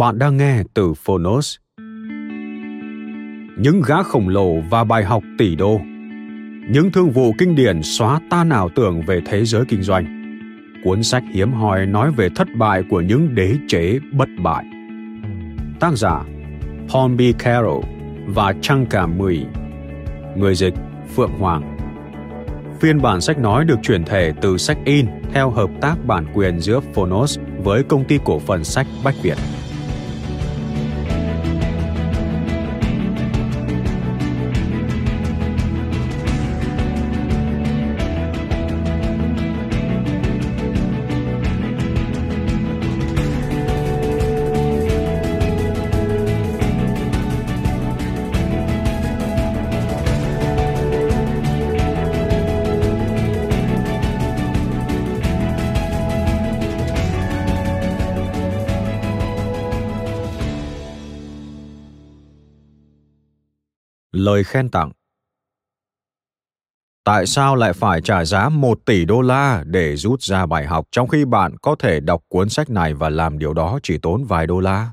Bạn đang nghe từ Phonos. Những gã khổng lồ và bài học tỷ đô. Những thương vụ kinh điển xóa tan ảo tưởng về thế giới kinh doanh. Cuốn sách hiếm hoi nói về thất bại của những đế chế bất bại. Tác giả, Paul B. Carroll và Trang Cả Mười. Người dịch, Phượng Hoàng. Phiên bản sách nói được chuyển thể từ sách in theo hợp tác bản quyền giữa Phonos với công ty cổ phần sách Bách Việt. Lời khen tặng Tại sao lại phải trả giá 1 tỷ đô la để rút ra bài học trong khi bạn có thể đọc cuốn sách này và làm điều đó chỉ tốn vài đô la?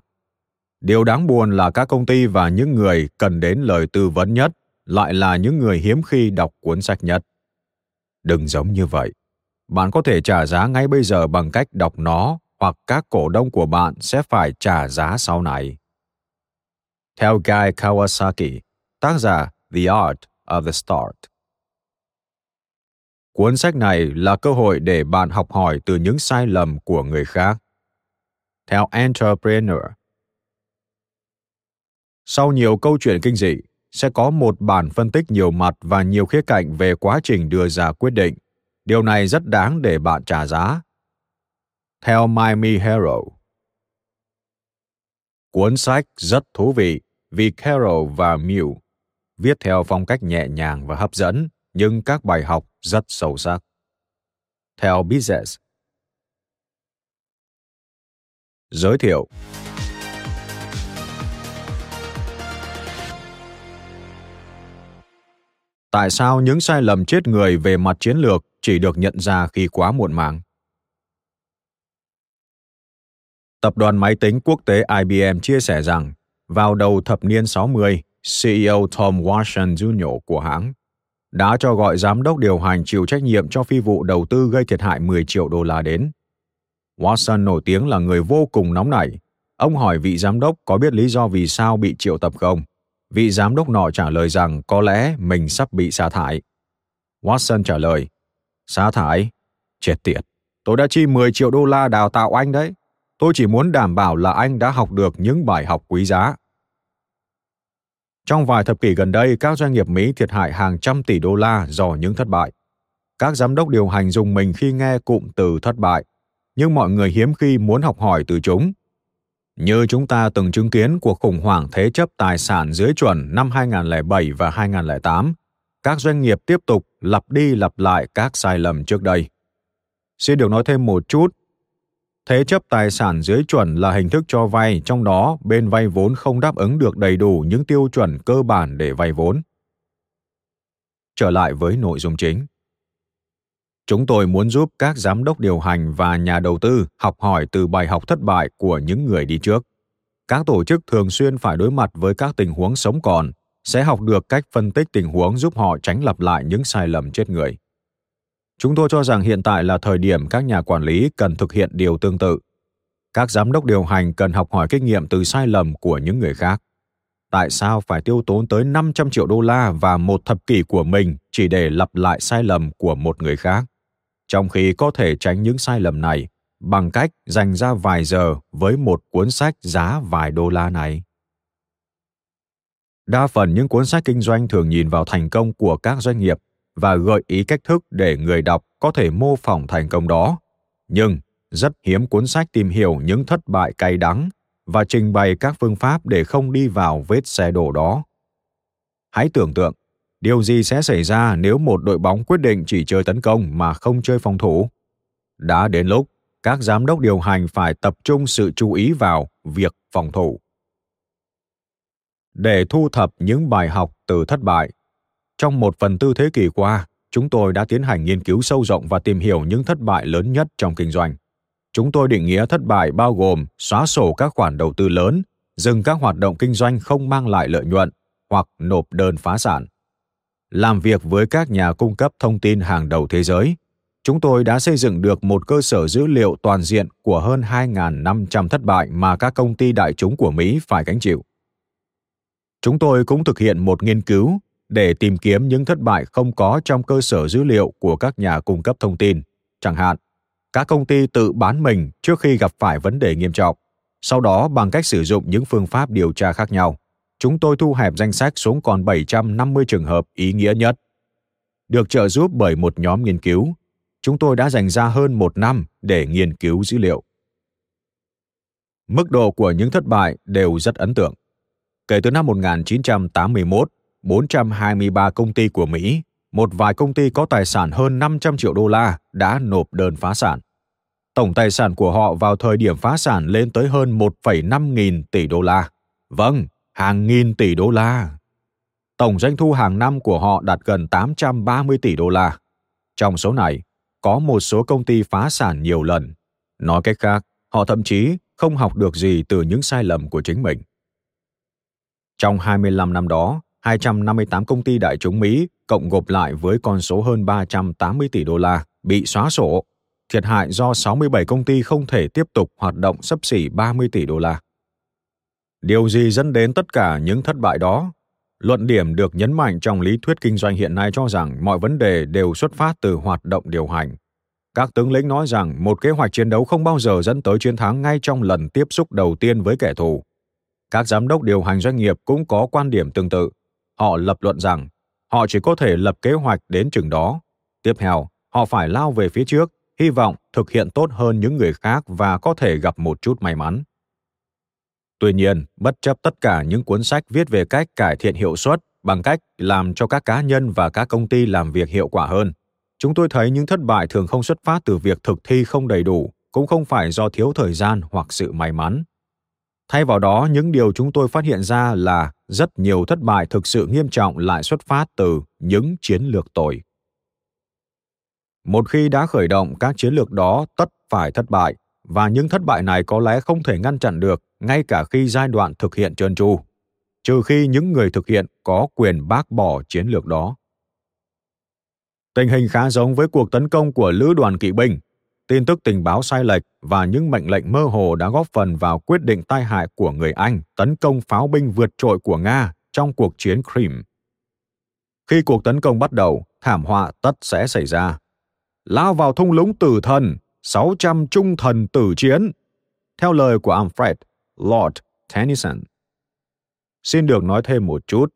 Điều đáng buồn là các công ty và những người cần đến lời tư vấn nhất lại là những người hiếm khi đọc cuốn sách nhất. Đừng giống như vậy. Bạn có thể trả giá ngay bây giờ bằng cách đọc nó hoặc các cổ đông của bạn sẽ phải trả giá sau này. Theo Guy Kawasaki, tác giả The Art of the Start. Cuốn sách này là cơ hội để bạn học hỏi từ những sai lầm của người khác. Theo Entrepreneur. Sau nhiều câu chuyện kinh dị, sẽ có một bản phân tích nhiều mặt và nhiều khía cạnh về quá trình đưa ra quyết định. Điều này rất đáng để bạn trả giá. Theo Miami Herald. Cuốn sách rất thú vị vì Carol và Mew viết theo phong cách nhẹ nhàng và hấp dẫn, nhưng các bài học rất sâu sắc. Theo Bizes Giới thiệu Tại sao những sai lầm chết người về mặt chiến lược chỉ được nhận ra khi quá muộn màng? Tập đoàn máy tính quốc tế IBM chia sẻ rằng, vào đầu thập niên 60, CEO Tom Watson Jr. của hãng đã cho gọi giám đốc điều hành chịu trách nhiệm cho phi vụ đầu tư gây thiệt hại 10 triệu đô la đến. Watson nổi tiếng là người vô cùng nóng nảy. Ông hỏi vị giám đốc có biết lý do vì sao bị triệu tập không? Vị giám đốc nọ trả lời rằng có lẽ mình sắp bị sa thải. Watson trả lời, sa thải? Chết tiệt, tôi đã chi 10 triệu đô la đào tạo anh đấy. Tôi chỉ muốn đảm bảo là anh đã học được những bài học quý giá. Trong vài thập kỷ gần đây, các doanh nghiệp Mỹ thiệt hại hàng trăm tỷ đô la do những thất bại. Các giám đốc điều hành dùng mình khi nghe cụm từ thất bại, nhưng mọi người hiếm khi muốn học hỏi từ chúng. Như chúng ta từng chứng kiến cuộc khủng hoảng thế chấp tài sản dưới chuẩn năm 2007 và 2008, các doanh nghiệp tiếp tục lặp đi lặp lại các sai lầm trước đây. Xin được nói thêm một chút Thế chấp tài sản dưới chuẩn là hình thức cho vay, trong đó bên vay vốn không đáp ứng được đầy đủ những tiêu chuẩn cơ bản để vay vốn. Trở lại với nội dung chính. Chúng tôi muốn giúp các giám đốc điều hành và nhà đầu tư học hỏi từ bài học thất bại của những người đi trước. Các tổ chức thường xuyên phải đối mặt với các tình huống sống còn, sẽ học được cách phân tích tình huống giúp họ tránh lặp lại những sai lầm chết người. Chúng tôi cho rằng hiện tại là thời điểm các nhà quản lý cần thực hiện điều tương tự. Các giám đốc điều hành cần học hỏi kinh nghiệm từ sai lầm của những người khác. Tại sao phải tiêu tốn tới 500 triệu đô la và một thập kỷ của mình chỉ để lặp lại sai lầm của một người khác? Trong khi có thể tránh những sai lầm này, bằng cách dành ra vài giờ với một cuốn sách giá vài đô la này. Đa phần những cuốn sách kinh doanh thường nhìn vào thành công của các doanh nghiệp và gợi ý cách thức để người đọc có thể mô phỏng thành công đó. Nhưng rất hiếm cuốn sách tìm hiểu những thất bại cay đắng và trình bày các phương pháp để không đi vào vết xe đổ đó. Hãy tưởng tượng, điều gì sẽ xảy ra nếu một đội bóng quyết định chỉ chơi tấn công mà không chơi phòng thủ? Đã đến lúc các giám đốc điều hành phải tập trung sự chú ý vào việc phòng thủ. Để thu thập những bài học từ thất bại, trong một phần tư thế kỷ qua, chúng tôi đã tiến hành nghiên cứu sâu rộng và tìm hiểu những thất bại lớn nhất trong kinh doanh. Chúng tôi định nghĩa thất bại bao gồm xóa sổ các khoản đầu tư lớn, dừng các hoạt động kinh doanh không mang lại lợi nhuận hoặc nộp đơn phá sản. Làm việc với các nhà cung cấp thông tin hàng đầu thế giới, chúng tôi đã xây dựng được một cơ sở dữ liệu toàn diện của hơn 2.500 thất bại mà các công ty đại chúng của Mỹ phải gánh chịu. Chúng tôi cũng thực hiện một nghiên cứu để tìm kiếm những thất bại không có trong cơ sở dữ liệu của các nhà cung cấp thông tin, chẳng hạn các công ty tự bán mình trước khi gặp phải vấn đề nghiêm trọng. Sau đó bằng cách sử dụng những phương pháp điều tra khác nhau, chúng tôi thu hẹp danh sách xuống còn 750 trường hợp ý nghĩa nhất. Được trợ giúp bởi một nhóm nghiên cứu, chúng tôi đã dành ra hơn một năm để nghiên cứu dữ liệu. Mức độ của những thất bại đều rất ấn tượng. Kể từ năm 1981, 423 công ty của Mỹ, một vài công ty có tài sản hơn 500 triệu đô la đã nộp đơn phá sản. Tổng tài sản của họ vào thời điểm phá sản lên tới hơn 1,5 nghìn tỷ đô la. Vâng, hàng nghìn tỷ đô la. Tổng doanh thu hàng năm của họ đạt gần 830 tỷ đô la. Trong số này, có một số công ty phá sản nhiều lần. Nói cách khác, họ thậm chí không học được gì từ những sai lầm của chính mình. Trong 25 năm đó, 258 công ty đại chúng Mỹ cộng gộp lại với con số hơn 380 tỷ đô la bị xóa sổ, thiệt hại do 67 công ty không thể tiếp tục hoạt động sấp xỉ 30 tỷ đô la. Điều gì dẫn đến tất cả những thất bại đó? Luận điểm được nhấn mạnh trong lý thuyết kinh doanh hiện nay cho rằng mọi vấn đề đều xuất phát từ hoạt động điều hành. Các tướng lĩnh nói rằng một kế hoạch chiến đấu không bao giờ dẫn tới chiến thắng ngay trong lần tiếp xúc đầu tiên với kẻ thù. Các giám đốc điều hành doanh nghiệp cũng có quan điểm tương tự. Họ lập luận rằng họ chỉ có thể lập kế hoạch đến chừng đó. Tiếp theo, họ phải lao về phía trước, hy vọng thực hiện tốt hơn những người khác và có thể gặp một chút may mắn. Tuy nhiên, bất chấp tất cả những cuốn sách viết về cách cải thiện hiệu suất bằng cách làm cho các cá nhân và các công ty làm việc hiệu quả hơn, chúng tôi thấy những thất bại thường không xuất phát từ việc thực thi không đầy đủ, cũng không phải do thiếu thời gian hoặc sự may mắn, Thay vào đó, những điều chúng tôi phát hiện ra là rất nhiều thất bại thực sự nghiêm trọng lại xuất phát từ những chiến lược tồi. Một khi đã khởi động các chiến lược đó tất phải thất bại và những thất bại này có lẽ không thể ngăn chặn được ngay cả khi giai đoạn thực hiện trơn tru, trừ khi những người thực hiện có quyền bác bỏ chiến lược đó. Tình hình khá giống với cuộc tấn công của lữ đoàn kỵ binh tin tức tình báo sai lệch và những mệnh lệnh mơ hồ đã góp phần vào quyết định tai hại của người Anh tấn công pháo binh vượt trội của Nga trong cuộc chiến Crimea. Khi cuộc tấn công bắt đầu, thảm họa tất sẽ xảy ra. Lao vào thung lũng tử thần, 600 trung thần tử chiến. Theo lời của Alfred Lord Tennyson. Xin được nói thêm một chút.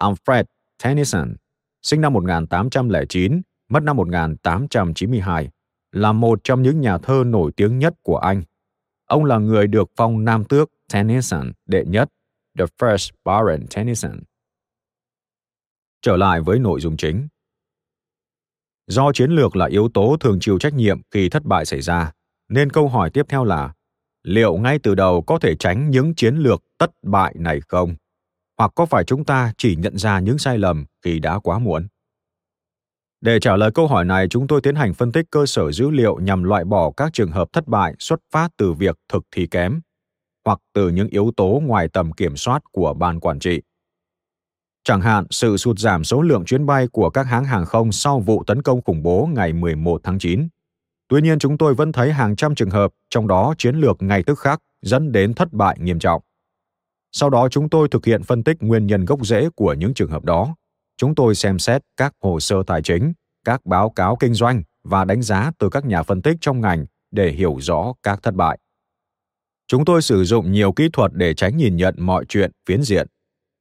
Alfred Tennyson, sinh năm 1809, mất năm 1892, là một trong những nhà thơ nổi tiếng nhất của Anh. Ông là người được phong Nam tước Tennyson đệ nhất, The First Baron Tennyson. Trở lại với nội dung chính. Do chiến lược là yếu tố thường chịu trách nhiệm khi thất bại xảy ra, nên câu hỏi tiếp theo là liệu ngay từ đầu có thể tránh những chiến lược thất bại này không? Hoặc có phải chúng ta chỉ nhận ra những sai lầm khi đã quá muộn? Để trả lời câu hỏi này, chúng tôi tiến hành phân tích cơ sở dữ liệu nhằm loại bỏ các trường hợp thất bại xuất phát từ việc thực thi kém hoặc từ những yếu tố ngoài tầm kiểm soát của ban quản trị. Chẳng hạn sự sụt giảm số lượng chuyến bay của các hãng hàng không sau vụ tấn công khủng bố ngày 11 tháng 9. Tuy nhiên chúng tôi vẫn thấy hàng trăm trường hợp, trong đó chiến lược ngay tức khắc dẫn đến thất bại nghiêm trọng. Sau đó chúng tôi thực hiện phân tích nguyên nhân gốc rễ của những trường hợp đó. Chúng tôi xem xét các hồ sơ tài chính, các báo cáo kinh doanh và đánh giá từ các nhà phân tích trong ngành để hiểu rõ các thất bại. Chúng tôi sử dụng nhiều kỹ thuật để tránh nhìn nhận mọi chuyện phiến diện.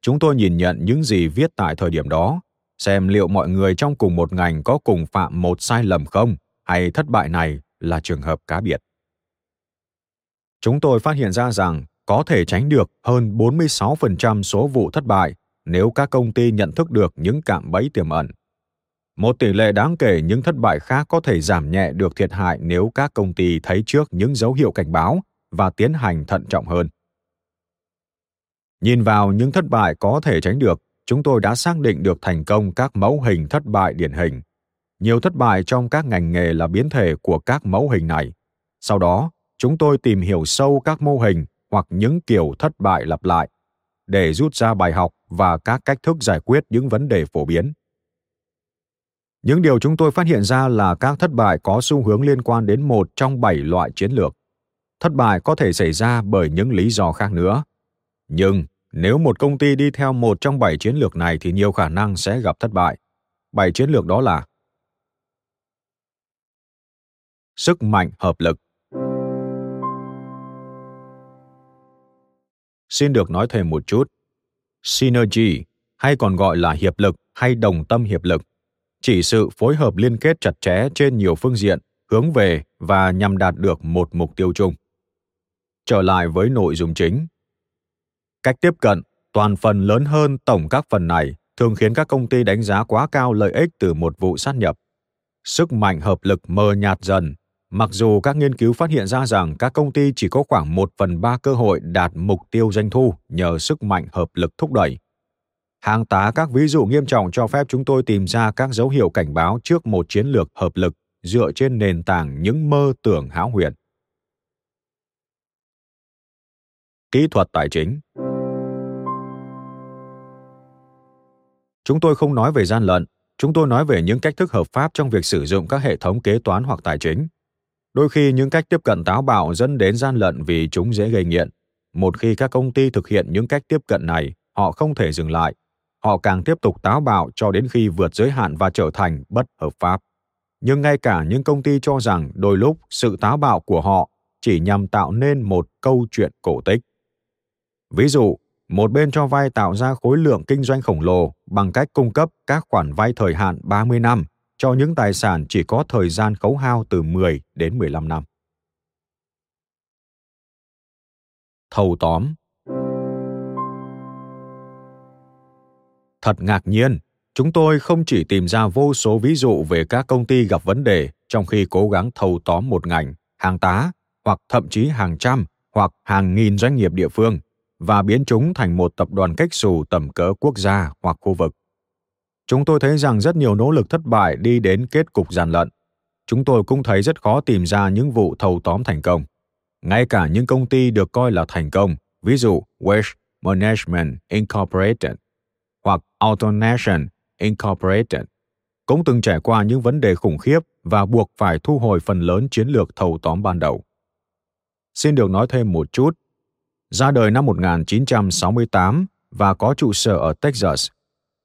Chúng tôi nhìn nhận những gì viết tại thời điểm đó, xem liệu mọi người trong cùng một ngành có cùng phạm một sai lầm không, hay thất bại này là trường hợp cá biệt. Chúng tôi phát hiện ra rằng có thể tránh được hơn 46% số vụ thất bại nếu các công ty nhận thức được những cạm bẫy tiềm ẩn. Một tỷ lệ đáng kể những thất bại khác có thể giảm nhẹ được thiệt hại nếu các công ty thấy trước những dấu hiệu cảnh báo và tiến hành thận trọng hơn. Nhìn vào những thất bại có thể tránh được, chúng tôi đã xác định được thành công các mẫu hình thất bại điển hình. Nhiều thất bại trong các ngành nghề là biến thể của các mẫu hình này. Sau đó, chúng tôi tìm hiểu sâu các mô hình hoặc những kiểu thất bại lặp lại để rút ra bài học và các cách thức giải quyết những vấn đề phổ biến. Những điều chúng tôi phát hiện ra là các thất bại có xu hướng liên quan đến một trong bảy loại chiến lược. Thất bại có thể xảy ra bởi những lý do khác nữa. Nhưng, nếu một công ty đi theo một trong bảy chiến lược này thì nhiều khả năng sẽ gặp thất bại. Bảy chiến lược đó là Sức mạnh, hợp lực Xin được nói thêm một chút. Synergy, hay còn gọi là hiệp lực hay đồng tâm hiệp lực, chỉ sự phối hợp liên kết chặt chẽ trên nhiều phương diện, hướng về và nhằm đạt được một mục tiêu chung. Trở lại với nội dung chính. Cách tiếp cận toàn phần lớn hơn tổng các phần này thường khiến các công ty đánh giá quá cao lợi ích từ một vụ sát nhập. Sức mạnh hợp lực mờ nhạt dần Mặc dù các nghiên cứu phát hiện ra rằng các công ty chỉ có khoảng 1 phần 3 cơ hội đạt mục tiêu doanh thu nhờ sức mạnh hợp lực thúc đẩy. Hàng tá các ví dụ nghiêm trọng cho phép chúng tôi tìm ra các dấu hiệu cảnh báo trước một chiến lược hợp lực dựa trên nền tảng những mơ tưởng hão huyền. Kỹ thuật tài chính Chúng tôi không nói về gian lận, chúng tôi nói về những cách thức hợp pháp trong việc sử dụng các hệ thống kế toán hoặc tài chính Đôi khi những cách tiếp cận táo bạo dẫn đến gian lận vì chúng dễ gây nghiện. Một khi các công ty thực hiện những cách tiếp cận này, họ không thể dừng lại. Họ càng tiếp tục táo bạo cho đến khi vượt giới hạn và trở thành bất hợp pháp. Nhưng ngay cả những công ty cho rằng đôi lúc sự táo bạo của họ chỉ nhằm tạo nên một câu chuyện cổ tích. Ví dụ, một bên cho vay tạo ra khối lượng kinh doanh khổng lồ bằng cách cung cấp các khoản vay thời hạn 30 năm cho những tài sản chỉ có thời gian khấu hao từ 10 đến 15 năm. Thầu tóm Thật ngạc nhiên, chúng tôi không chỉ tìm ra vô số ví dụ về các công ty gặp vấn đề trong khi cố gắng thầu tóm một ngành, hàng tá, hoặc thậm chí hàng trăm hoặc hàng nghìn doanh nghiệp địa phương và biến chúng thành một tập đoàn cách xù tầm cỡ quốc gia hoặc khu vực. Chúng tôi thấy rằng rất nhiều nỗ lực thất bại đi đến kết cục gian lận. Chúng tôi cũng thấy rất khó tìm ra những vụ thâu tóm thành công. Ngay cả những công ty được coi là thành công, ví dụ Waste Management Incorporated hoặc AutoNation Incorporated, cũng từng trải qua những vấn đề khủng khiếp và buộc phải thu hồi phần lớn chiến lược thâu tóm ban đầu. Xin được nói thêm một chút. Ra đời năm 1968 và có trụ sở ở Texas,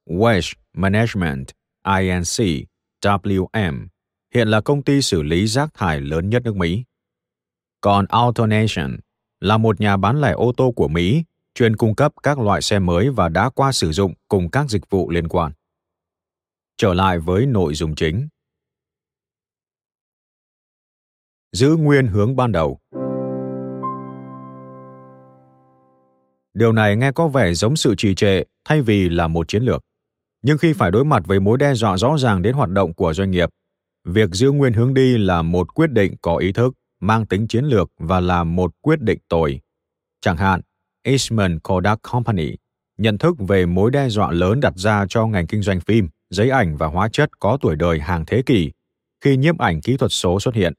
Waste Management Inc. WM hiện là công ty xử lý rác thải lớn nhất nước Mỹ. Còn AutoNation là một nhà bán lẻ ô tô của Mỹ, chuyên cung cấp các loại xe mới và đã qua sử dụng cùng các dịch vụ liên quan. Trở lại với nội dung chính. Giữ nguyên hướng ban đầu. Điều này nghe có vẻ giống sự trì trệ thay vì là một chiến lược nhưng khi phải đối mặt với mối đe dọa rõ ràng đến hoạt động của doanh nghiệp, việc giữ nguyên hướng đi là một quyết định có ý thức, mang tính chiến lược và là một quyết định tồi chẳng hạn, eastman kodak company nhận thức về mối đe dọa lớn đặt ra cho ngành kinh doanh phim, giấy ảnh và hóa chất có tuổi đời hàng thế kỷ khi nhiếp ảnh kỹ thuật số xuất hiện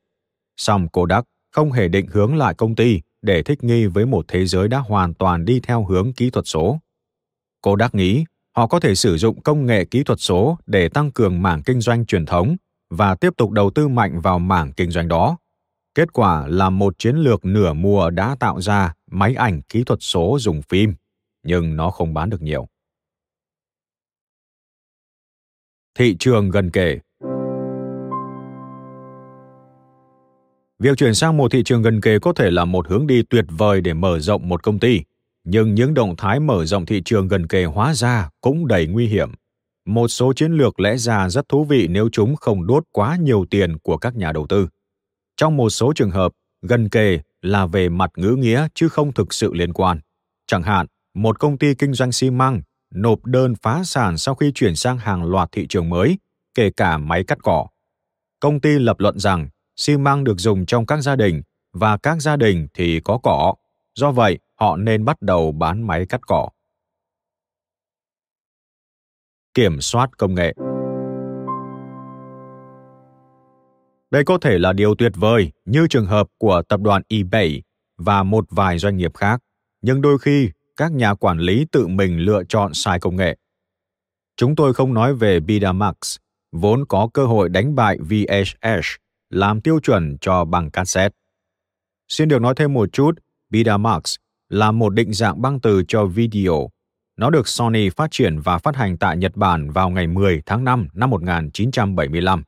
song kodak không hề định hướng lại công ty để thích nghi với một thế giới đã hoàn toàn đi theo hướng kỹ thuật số. Kodak nghĩ họ có thể sử dụng công nghệ kỹ thuật số để tăng cường mảng kinh doanh truyền thống và tiếp tục đầu tư mạnh vào mảng kinh doanh đó. Kết quả là một chiến lược nửa mùa đã tạo ra máy ảnh kỹ thuật số dùng phim, nhưng nó không bán được nhiều. Thị trường gần kề Việc chuyển sang một thị trường gần kề có thể là một hướng đi tuyệt vời để mở rộng một công ty, nhưng những động thái mở rộng thị trường gần kề hóa ra cũng đầy nguy hiểm. Một số chiến lược lẽ ra rất thú vị nếu chúng không đốt quá nhiều tiền của các nhà đầu tư. Trong một số trường hợp, gần kề là về mặt ngữ nghĩa chứ không thực sự liên quan. Chẳng hạn, một công ty kinh doanh xi măng nộp đơn phá sản sau khi chuyển sang hàng loạt thị trường mới, kể cả máy cắt cỏ. Công ty lập luận rằng xi măng được dùng trong các gia đình và các gia đình thì có cỏ. Do vậy, họ nên bắt đầu bán máy cắt cỏ. Kiểm soát công nghệ Đây có thể là điều tuyệt vời như trường hợp của tập đoàn eBay và một vài doanh nghiệp khác, nhưng đôi khi các nhà quản lý tự mình lựa chọn sai công nghệ. Chúng tôi không nói về Bidamax, vốn có cơ hội đánh bại VHS làm tiêu chuẩn cho băng cassette. Xin được nói thêm một chút, bidamax là một định dạng băng từ cho video. Nó được Sony phát triển và phát hành tại Nhật Bản vào ngày 10 tháng 5 năm 1975.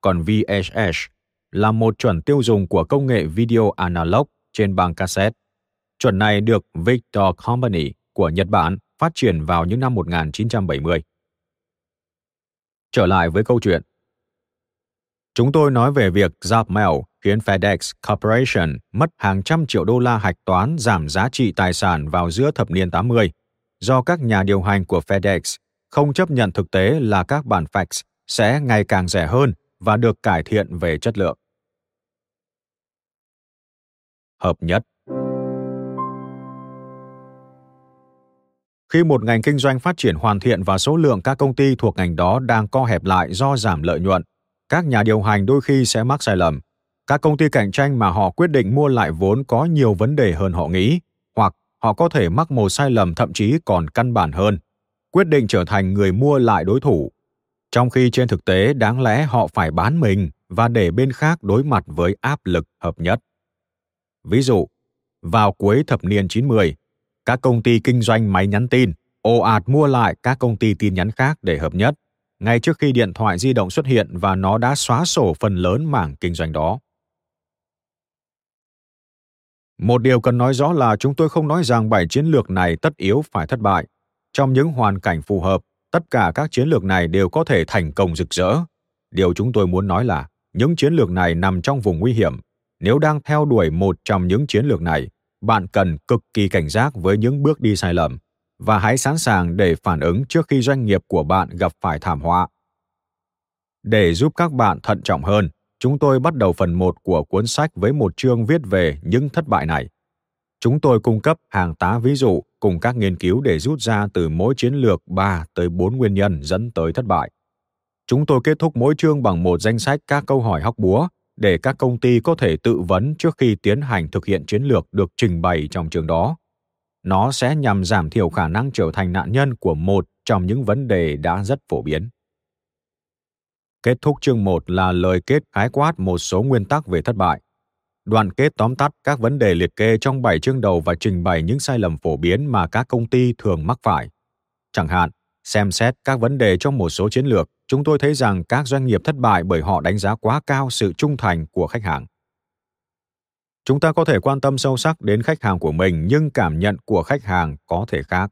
Còn VHS là một chuẩn tiêu dùng của công nghệ video analog trên băng cassette. Chuẩn này được Victor Company của Nhật Bản phát triển vào những năm 1970. Trở lại với câu chuyện. Chúng tôi nói về việc Zopmail khiến FedEx Corporation mất hàng trăm triệu đô la hạch toán giảm giá trị tài sản vào giữa thập niên 80 do các nhà điều hành của FedEx không chấp nhận thực tế là các bản fax sẽ ngày càng rẻ hơn và được cải thiện về chất lượng. Hợp nhất Khi một ngành kinh doanh phát triển hoàn thiện và số lượng các công ty thuộc ngành đó đang co hẹp lại do giảm lợi nhuận, các nhà điều hành đôi khi sẽ mắc sai lầm. Các công ty cạnh tranh mà họ quyết định mua lại vốn có nhiều vấn đề hơn họ nghĩ, hoặc họ có thể mắc một sai lầm thậm chí còn căn bản hơn, quyết định trở thành người mua lại đối thủ. Trong khi trên thực tế đáng lẽ họ phải bán mình và để bên khác đối mặt với áp lực hợp nhất. Ví dụ, vào cuối thập niên 90, các công ty kinh doanh máy nhắn tin ồ ạt mua lại các công ty tin nhắn khác để hợp nhất ngay trước khi điện thoại di động xuất hiện và nó đã xóa sổ phần lớn mảng kinh doanh đó. Một điều cần nói rõ là chúng tôi không nói rằng bảy chiến lược này tất yếu phải thất bại. Trong những hoàn cảnh phù hợp, tất cả các chiến lược này đều có thể thành công rực rỡ. Điều chúng tôi muốn nói là những chiến lược này nằm trong vùng nguy hiểm. Nếu đang theo đuổi một trong những chiến lược này, bạn cần cực kỳ cảnh giác với những bước đi sai lầm và hãy sẵn sàng để phản ứng trước khi doanh nghiệp của bạn gặp phải thảm họa. Để giúp các bạn thận trọng hơn, chúng tôi bắt đầu phần 1 của cuốn sách với một chương viết về những thất bại này. Chúng tôi cung cấp hàng tá ví dụ cùng các nghiên cứu để rút ra từ mỗi chiến lược 3 tới 4 nguyên nhân dẫn tới thất bại. Chúng tôi kết thúc mỗi chương bằng một danh sách các câu hỏi hóc búa để các công ty có thể tự vấn trước khi tiến hành thực hiện chiến lược được trình bày trong chương đó nó sẽ nhằm giảm thiểu khả năng trở thành nạn nhân của một trong những vấn đề đã rất phổ biến. Kết thúc chương 1 là lời kết khái quát một số nguyên tắc về thất bại. Đoạn kết tóm tắt các vấn đề liệt kê trong 7 chương đầu và trình bày những sai lầm phổ biến mà các công ty thường mắc phải. Chẳng hạn, xem xét các vấn đề trong một số chiến lược, chúng tôi thấy rằng các doanh nghiệp thất bại bởi họ đánh giá quá cao sự trung thành của khách hàng chúng ta có thể quan tâm sâu sắc đến khách hàng của mình, nhưng cảm nhận của khách hàng có thể khác.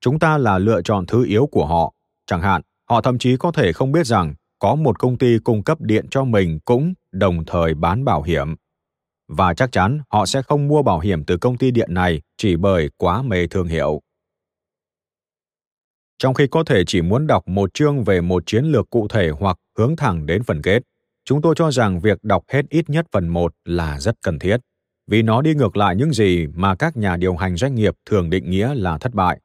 Chúng ta là lựa chọn thứ yếu của họ. Chẳng hạn, họ thậm chí có thể không biết rằng có một công ty cung cấp điện cho mình cũng đồng thời bán bảo hiểm. Và chắc chắn họ sẽ không mua bảo hiểm từ công ty điện này chỉ bởi quá mê thương hiệu. Trong khi có thể chỉ muốn đọc một chương về một chiến lược cụ thể hoặc hướng thẳng đến phần kết chúng tôi cho rằng việc đọc hết ít nhất phần một là rất cần thiết vì nó đi ngược lại những gì mà các nhà điều hành doanh nghiệp thường định nghĩa là thất bại.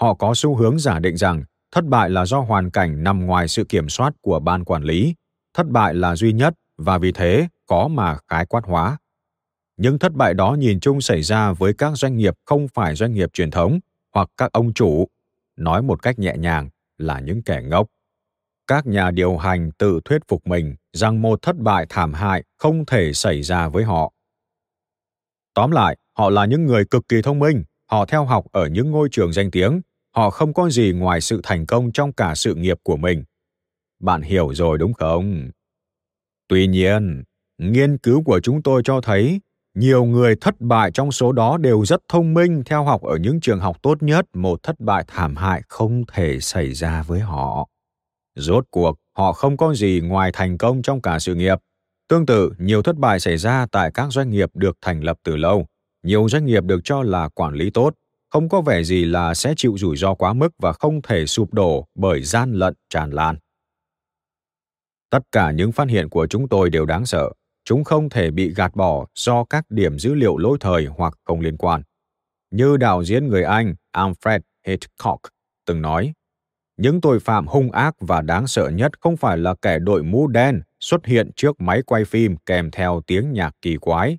Họ có xu hướng giả định rằng thất bại là do hoàn cảnh nằm ngoài sự kiểm soát của ban quản lý, thất bại là duy nhất và vì thế có mà khái quát hóa. Những thất bại đó nhìn chung xảy ra với các doanh nghiệp không phải doanh nghiệp truyền thống hoặc các ông chủ. nói một cách nhẹ nhàng là những kẻ ngốc các nhà điều hành tự thuyết phục mình rằng một thất bại thảm hại không thể xảy ra với họ. Tóm lại, họ là những người cực kỳ thông minh, họ theo học ở những ngôi trường danh tiếng, họ không có gì ngoài sự thành công trong cả sự nghiệp của mình. Bạn hiểu rồi đúng không? Tuy nhiên, nghiên cứu của chúng tôi cho thấy nhiều người thất bại trong số đó đều rất thông minh, theo học ở những trường học tốt nhất, một thất bại thảm hại không thể xảy ra với họ rốt cuộc, họ không có gì ngoài thành công trong cả sự nghiệp. Tương tự, nhiều thất bại xảy ra tại các doanh nghiệp được thành lập từ lâu. Nhiều doanh nghiệp được cho là quản lý tốt. Không có vẻ gì là sẽ chịu rủi ro quá mức và không thể sụp đổ bởi gian lận tràn lan. Tất cả những phát hiện của chúng tôi đều đáng sợ. Chúng không thể bị gạt bỏ do các điểm dữ liệu lỗi thời hoặc không liên quan. Như đạo diễn người anh alfred hitchcock từng nói những tội phạm hung ác và đáng sợ nhất không phải là kẻ đội mũ đen xuất hiện trước máy quay phim kèm theo tiếng nhạc kỳ quái.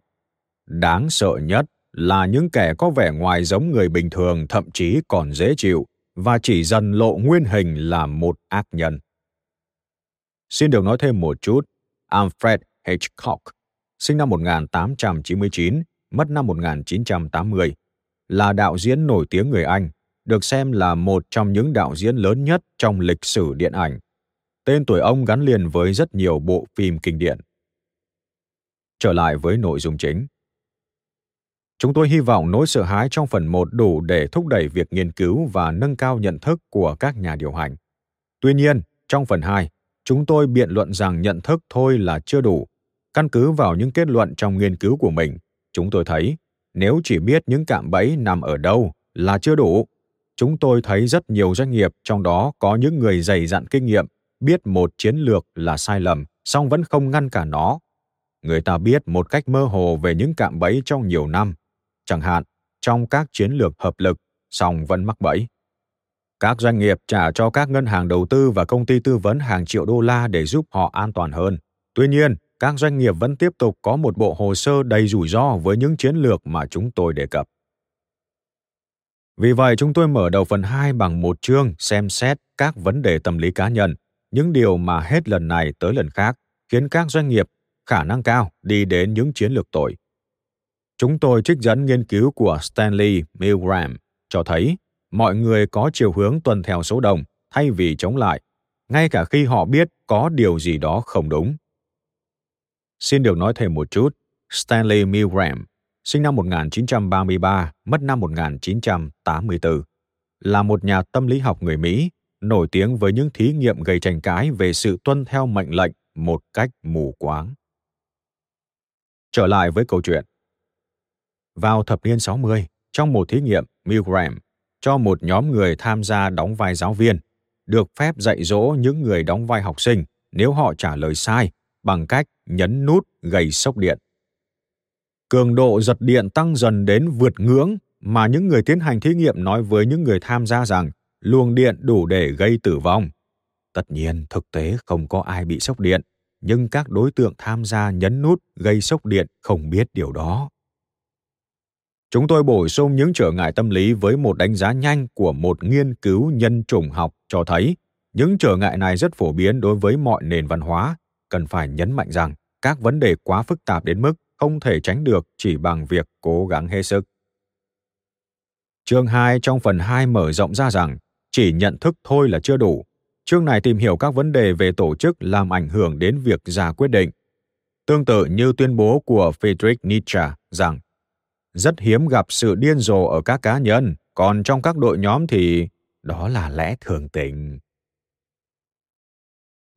Đáng sợ nhất là những kẻ có vẻ ngoài giống người bình thường thậm chí còn dễ chịu và chỉ dần lộ nguyên hình là một ác nhân. Xin được nói thêm một chút, Alfred Hitchcock, sinh năm 1899, mất năm 1980, là đạo diễn nổi tiếng người Anh, được xem là một trong những đạo diễn lớn nhất trong lịch sử điện ảnh. Tên tuổi ông gắn liền với rất nhiều bộ phim kinh điển. Trở lại với nội dung chính. Chúng tôi hy vọng nỗi sợ hãi trong phần 1 đủ để thúc đẩy việc nghiên cứu và nâng cao nhận thức của các nhà điều hành. Tuy nhiên, trong phần 2, chúng tôi biện luận rằng nhận thức thôi là chưa đủ. Căn cứ vào những kết luận trong nghiên cứu của mình, chúng tôi thấy nếu chỉ biết những cạm bẫy nằm ở đâu là chưa đủ. Chúng tôi thấy rất nhiều doanh nghiệp trong đó có những người dày dặn kinh nghiệm biết một chiến lược là sai lầm, song vẫn không ngăn cả nó. Người ta biết một cách mơ hồ về những cạm bẫy trong nhiều năm, chẳng hạn trong các chiến lược hợp lực, song vẫn mắc bẫy. Các doanh nghiệp trả cho các ngân hàng đầu tư và công ty tư vấn hàng triệu đô la để giúp họ an toàn hơn. Tuy nhiên, các doanh nghiệp vẫn tiếp tục có một bộ hồ sơ đầy rủi ro với những chiến lược mà chúng tôi đề cập. Vì vậy, chúng tôi mở đầu phần 2 bằng một chương xem xét các vấn đề tâm lý cá nhân, những điều mà hết lần này tới lần khác khiến các doanh nghiệp khả năng cao đi đến những chiến lược tội. Chúng tôi trích dẫn nghiên cứu của Stanley Milgram cho thấy mọi người có chiều hướng tuân theo số đông thay vì chống lại, ngay cả khi họ biết có điều gì đó không đúng. Xin được nói thêm một chút, Stanley Milgram, sinh năm 1933, mất năm 1984, là một nhà tâm lý học người Mỹ nổi tiếng với những thí nghiệm gây tranh cãi về sự tuân theo mệnh lệnh một cách mù quáng. Trở lại với câu chuyện. Vào thập niên 60, trong một thí nghiệm, Milgram cho một nhóm người tham gia đóng vai giáo viên, được phép dạy dỗ những người đóng vai học sinh nếu họ trả lời sai bằng cách nhấn nút gây sốc điện. Cường độ giật điện tăng dần đến vượt ngưỡng mà những người tiến hành thí nghiệm nói với những người tham gia rằng luồng điện đủ để gây tử vong. Tất nhiên, thực tế không có ai bị sốc điện, nhưng các đối tượng tham gia nhấn nút gây sốc điện không biết điều đó. Chúng tôi bổ sung những trở ngại tâm lý với một đánh giá nhanh của một nghiên cứu nhân chủng học cho thấy những trở ngại này rất phổ biến đối với mọi nền văn hóa, cần phải nhấn mạnh rằng các vấn đề quá phức tạp đến mức không thể tránh được chỉ bằng việc cố gắng hết sức. Chương 2 trong phần 2 mở rộng ra rằng chỉ nhận thức thôi là chưa đủ. Chương này tìm hiểu các vấn đề về tổ chức làm ảnh hưởng đến việc ra quyết định. Tương tự như tuyên bố của Friedrich Nietzsche rằng rất hiếm gặp sự điên rồ ở các cá nhân, còn trong các đội nhóm thì đó là lẽ thường tình.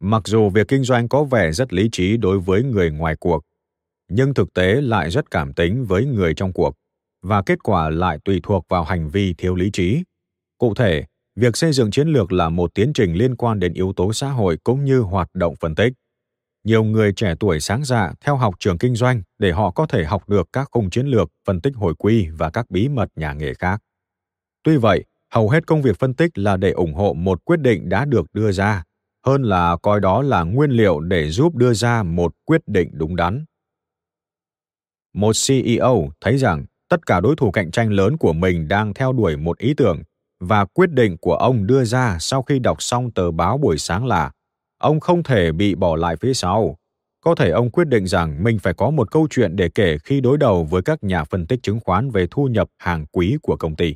Mặc dù việc kinh doanh có vẻ rất lý trí đối với người ngoài cuộc, nhưng thực tế lại rất cảm tính với người trong cuộc và kết quả lại tùy thuộc vào hành vi thiếu lý trí. Cụ thể, việc xây dựng chiến lược là một tiến trình liên quan đến yếu tố xã hội cũng như hoạt động phân tích nhiều người trẻ tuổi sáng dạ theo học trường kinh doanh để họ có thể học được các khung chiến lược, phân tích hồi quy và các bí mật nhà nghề khác. Tuy vậy, hầu hết công việc phân tích là để ủng hộ một quyết định đã được đưa ra, hơn là coi đó là nguyên liệu để giúp đưa ra một quyết định đúng đắn. Một CEO thấy rằng tất cả đối thủ cạnh tranh lớn của mình đang theo đuổi một ý tưởng, và quyết định của ông đưa ra sau khi đọc xong tờ báo buổi sáng là ông không thể bị bỏ lại phía sau. Có thể ông quyết định rằng mình phải có một câu chuyện để kể khi đối đầu với các nhà phân tích chứng khoán về thu nhập hàng quý của công ty.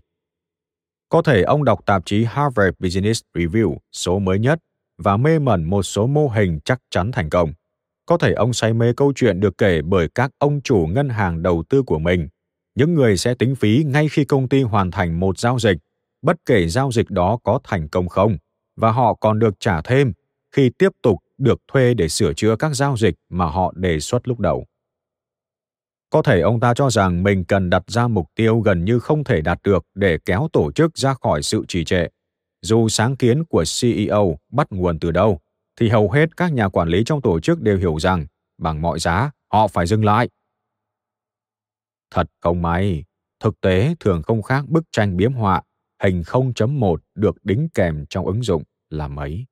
Có thể ông đọc tạp chí Harvard Business Review số mới nhất và mê mẩn một số mô hình chắc chắn thành công. Có thể ông say mê câu chuyện được kể bởi các ông chủ ngân hàng đầu tư của mình, những người sẽ tính phí ngay khi công ty hoàn thành một giao dịch, bất kể giao dịch đó có thành công không, và họ còn được trả thêm khi tiếp tục được thuê để sửa chữa các giao dịch mà họ đề xuất lúc đầu. Có thể ông ta cho rằng mình cần đặt ra mục tiêu gần như không thể đạt được để kéo tổ chức ra khỏi sự trì trệ. Dù sáng kiến của CEO bắt nguồn từ đâu, thì hầu hết các nhà quản lý trong tổ chức đều hiểu rằng bằng mọi giá họ phải dừng lại. Thật không may, thực tế thường không khác bức tranh biếm họa hình 0.1 được đính kèm trong ứng dụng là mấy.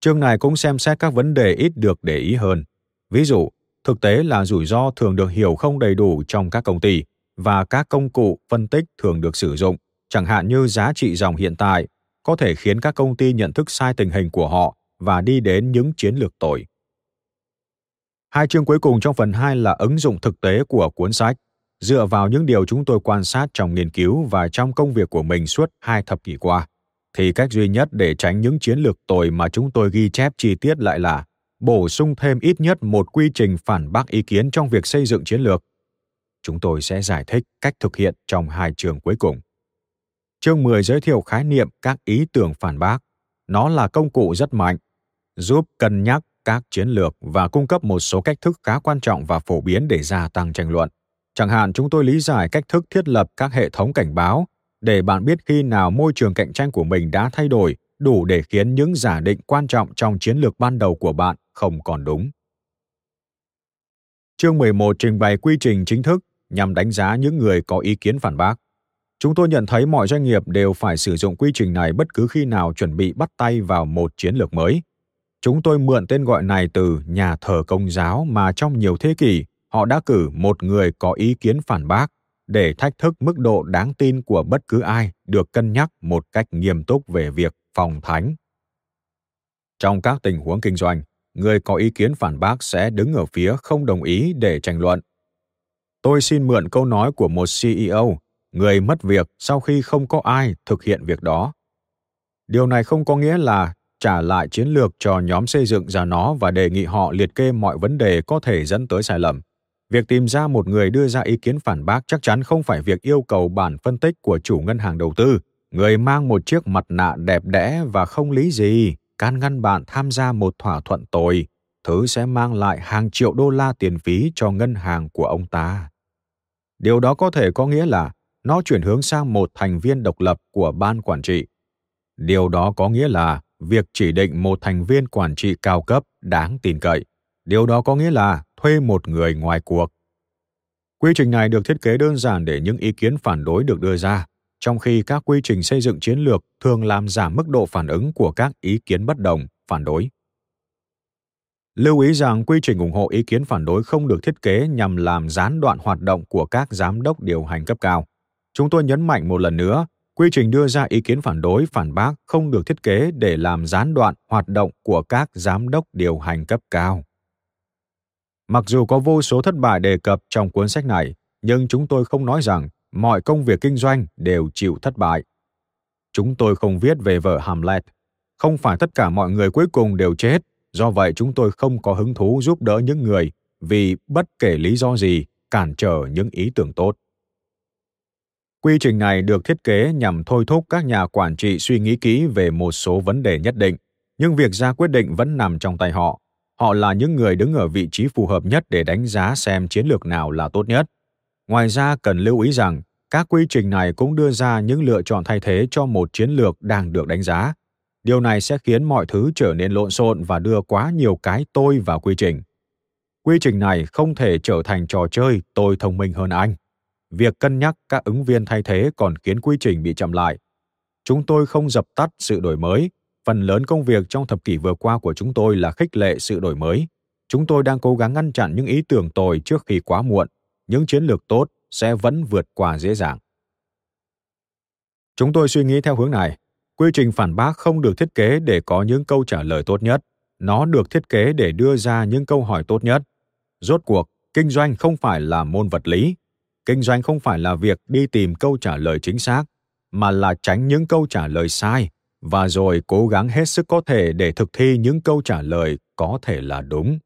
Chương này cũng xem xét các vấn đề ít được để ý hơn. Ví dụ, thực tế là rủi ro thường được hiểu không đầy đủ trong các công ty và các công cụ phân tích thường được sử dụng, chẳng hạn như giá trị dòng hiện tại, có thể khiến các công ty nhận thức sai tình hình của họ và đi đến những chiến lược tồi. Hai chương cuối cùng trong phần 2 là ứng dụng thực tế của cuốn sách, dựa vào những điều chúng tôi quan sát trong nghiên cứu và trong công việc của mình suốt hai thập kỷ qua thì cách duy nhất để tránh những chiến lược tồi mà chúng tôi ghi chép chi tiết lại là bổ sung thêm ít nhất một quy trình phản bác ý kiến trong việc xây dựng chiến lược. Chúng tôi sẽ giải thích cách thực hiện trong hai chương cuối cùng. Chương 10 giới thiệu khái niệm các ý tưởng phản bác. Nó là công cụ rất mạnh, giúp cân nhắc các chiến lược và cung cấp một số cách thức khá quan trọng và phổ biến để gia tăng tranh luận. Chẳng hạn chúng tôi lý giải cách thức thiết lập các hệ thống cảnh báo để bạn biết khi nào môi trường cạnh tranh của mình đã thay đổi đủ để khiến những giả định quan trọng trong chiến lược ban đầu của bạn không còn đúng. Chương 11 trình bày quy trình chính thức nhằm đánh giá những người có ý kiến phản bác. Chúng tôi nhận thấy mọi doanh nghiệp đều phải sử dụng quy trình này bất cứ khi nào chuẩn bị bắt tay vào một chiến lược mới. Chúng tôi mượn tên gọi này từ nhà thờ công giáo mà trong nhiều thế kỷ họ đã cử một người có ý kiến phản bác để thách thức mức độ đáng tin của bất cứ ai được cân nhắc một cách nghiêm túc về việc phòng thánh. Trong các tình huống kinh doanh, người có ý kiến phản bác sẽ đứng ở phía không đồng ý để tranh luận. Tôi xin mượn câu nói của một CEO, người mất việc sau khi không có ai thực hiện việc đó. Điều này không có nghĩa là trả lại chiến lược cho nhóm xây dựng ra nó và đề nghị họ liệt kê mọi vấn đề có thể dẫn tới sai lầm. Việc tìm ra một người đưa ra ý kiến phản bác chắc chắn không phải việc yêu cầu bản phân tích của chủ ngân hàng đầu tư. Người mang một chiếc mặt nạ đẹp đẽ và không lý gì, can ngăn bạn tham gia một thỏa thuận tồi. Thứ sẽ mang lại hàng triệu đô la tiền phí cho ngân hàng của ông ta. Điều đó có thể có nghĩa là nó chuyển hướng sang một thành viên độc lập của ban quản trị điều đó có nghĩa là việc chỉ định một thành viên quản trị cao cấp đáng tin cậy điều đó có nghĩa là thuê một người ngoài cuộc. Quy trình này được thiết kế đơn giản để những ý kiến phản đối được đưa ra, trong khi các quy trình xây dựng chiến lược thường làm giảm mức độ phản ứng của các ý kiến bất đồng, phản đối. Lưu ý rằng quy trình ủng hộ ý kiến phản đối không được thiết kế nhằm làm gián đoạn hoạt động của các giám đốc điều hành cấp cao. Chúng tôi nhấn mạnh một lần nữa, quy trình đưa ra ý kiến phản đối, phản bác không được thiết kế để làm gián đoạn hoạt động của các giám đốc điều hành cấp cao. Mặc dù có vô số thất bại đề cập trong cuốn sách này, nhưng chúng tôi không nói rằng mọi công việc kinh doanh đều chịu thất bại. Chúng tôi không viết về vợ Hamlet. Không phải tất cả mọi người cuối cùng đều chết, do vậy chúng tôi không có hứng thú giúp đỡ những người vì bất kể lý do gì cản trở những ý tưởng tốt. Quy trình này được thiết kế nhằm thôi thúc các nhà quản trị suy nghĩ kỹ về một số vấn đề nhất định, nhưng việc ra quyết định vẫn nằm trong tay họ. Họ là những người đứng ở vị trí phù hợp nhất để đánh giá xem chiến lược nào là tốt nhất. Ngoài ra cần lưu ý rằng các quy trình này cũng đưa ra những lựa chọn thay thế cho một chiến lược đang được đánh giá. Điều này sẽ khiến mọi thứ trở nên lộn xộn và đưa quá nhiều cái tôi vào quy trình. Quy trình này không thể trở thành trò chơi tôi thông minh hơn anh việc cân nhắc các ứng viên thay thế còn khiến quy trình bị chậm lại chúng tôi không dập tắt sự đổi mới phần lớn công việc trong thập kỷ vừa qua của chúng tôi là khích lệ sự đổi mới chúng tôi đang cố gắng ngăn chặn những ý tưởng tồi trước khi quá muộn những chiến lược tốt sẽ vẫn vượt qua dễ dàng Chúng tôi suy nghĩ theo hướng này. Quy trình phản bác không được thiết kế để có những câu trả lời tốt nhất. Nó được thiết kế để đưa ra những câu hỏi tốt nhất. Rốt cuộc, kinh doanh không phải là môn vật lý. Kinh doanh không phải là việc đi tìm câu trả lời chính xác, mà là tránh những câu trả lời sai và rồi cố gắng hết sức có thể để thực thi những câu trả lời có thể là đúng.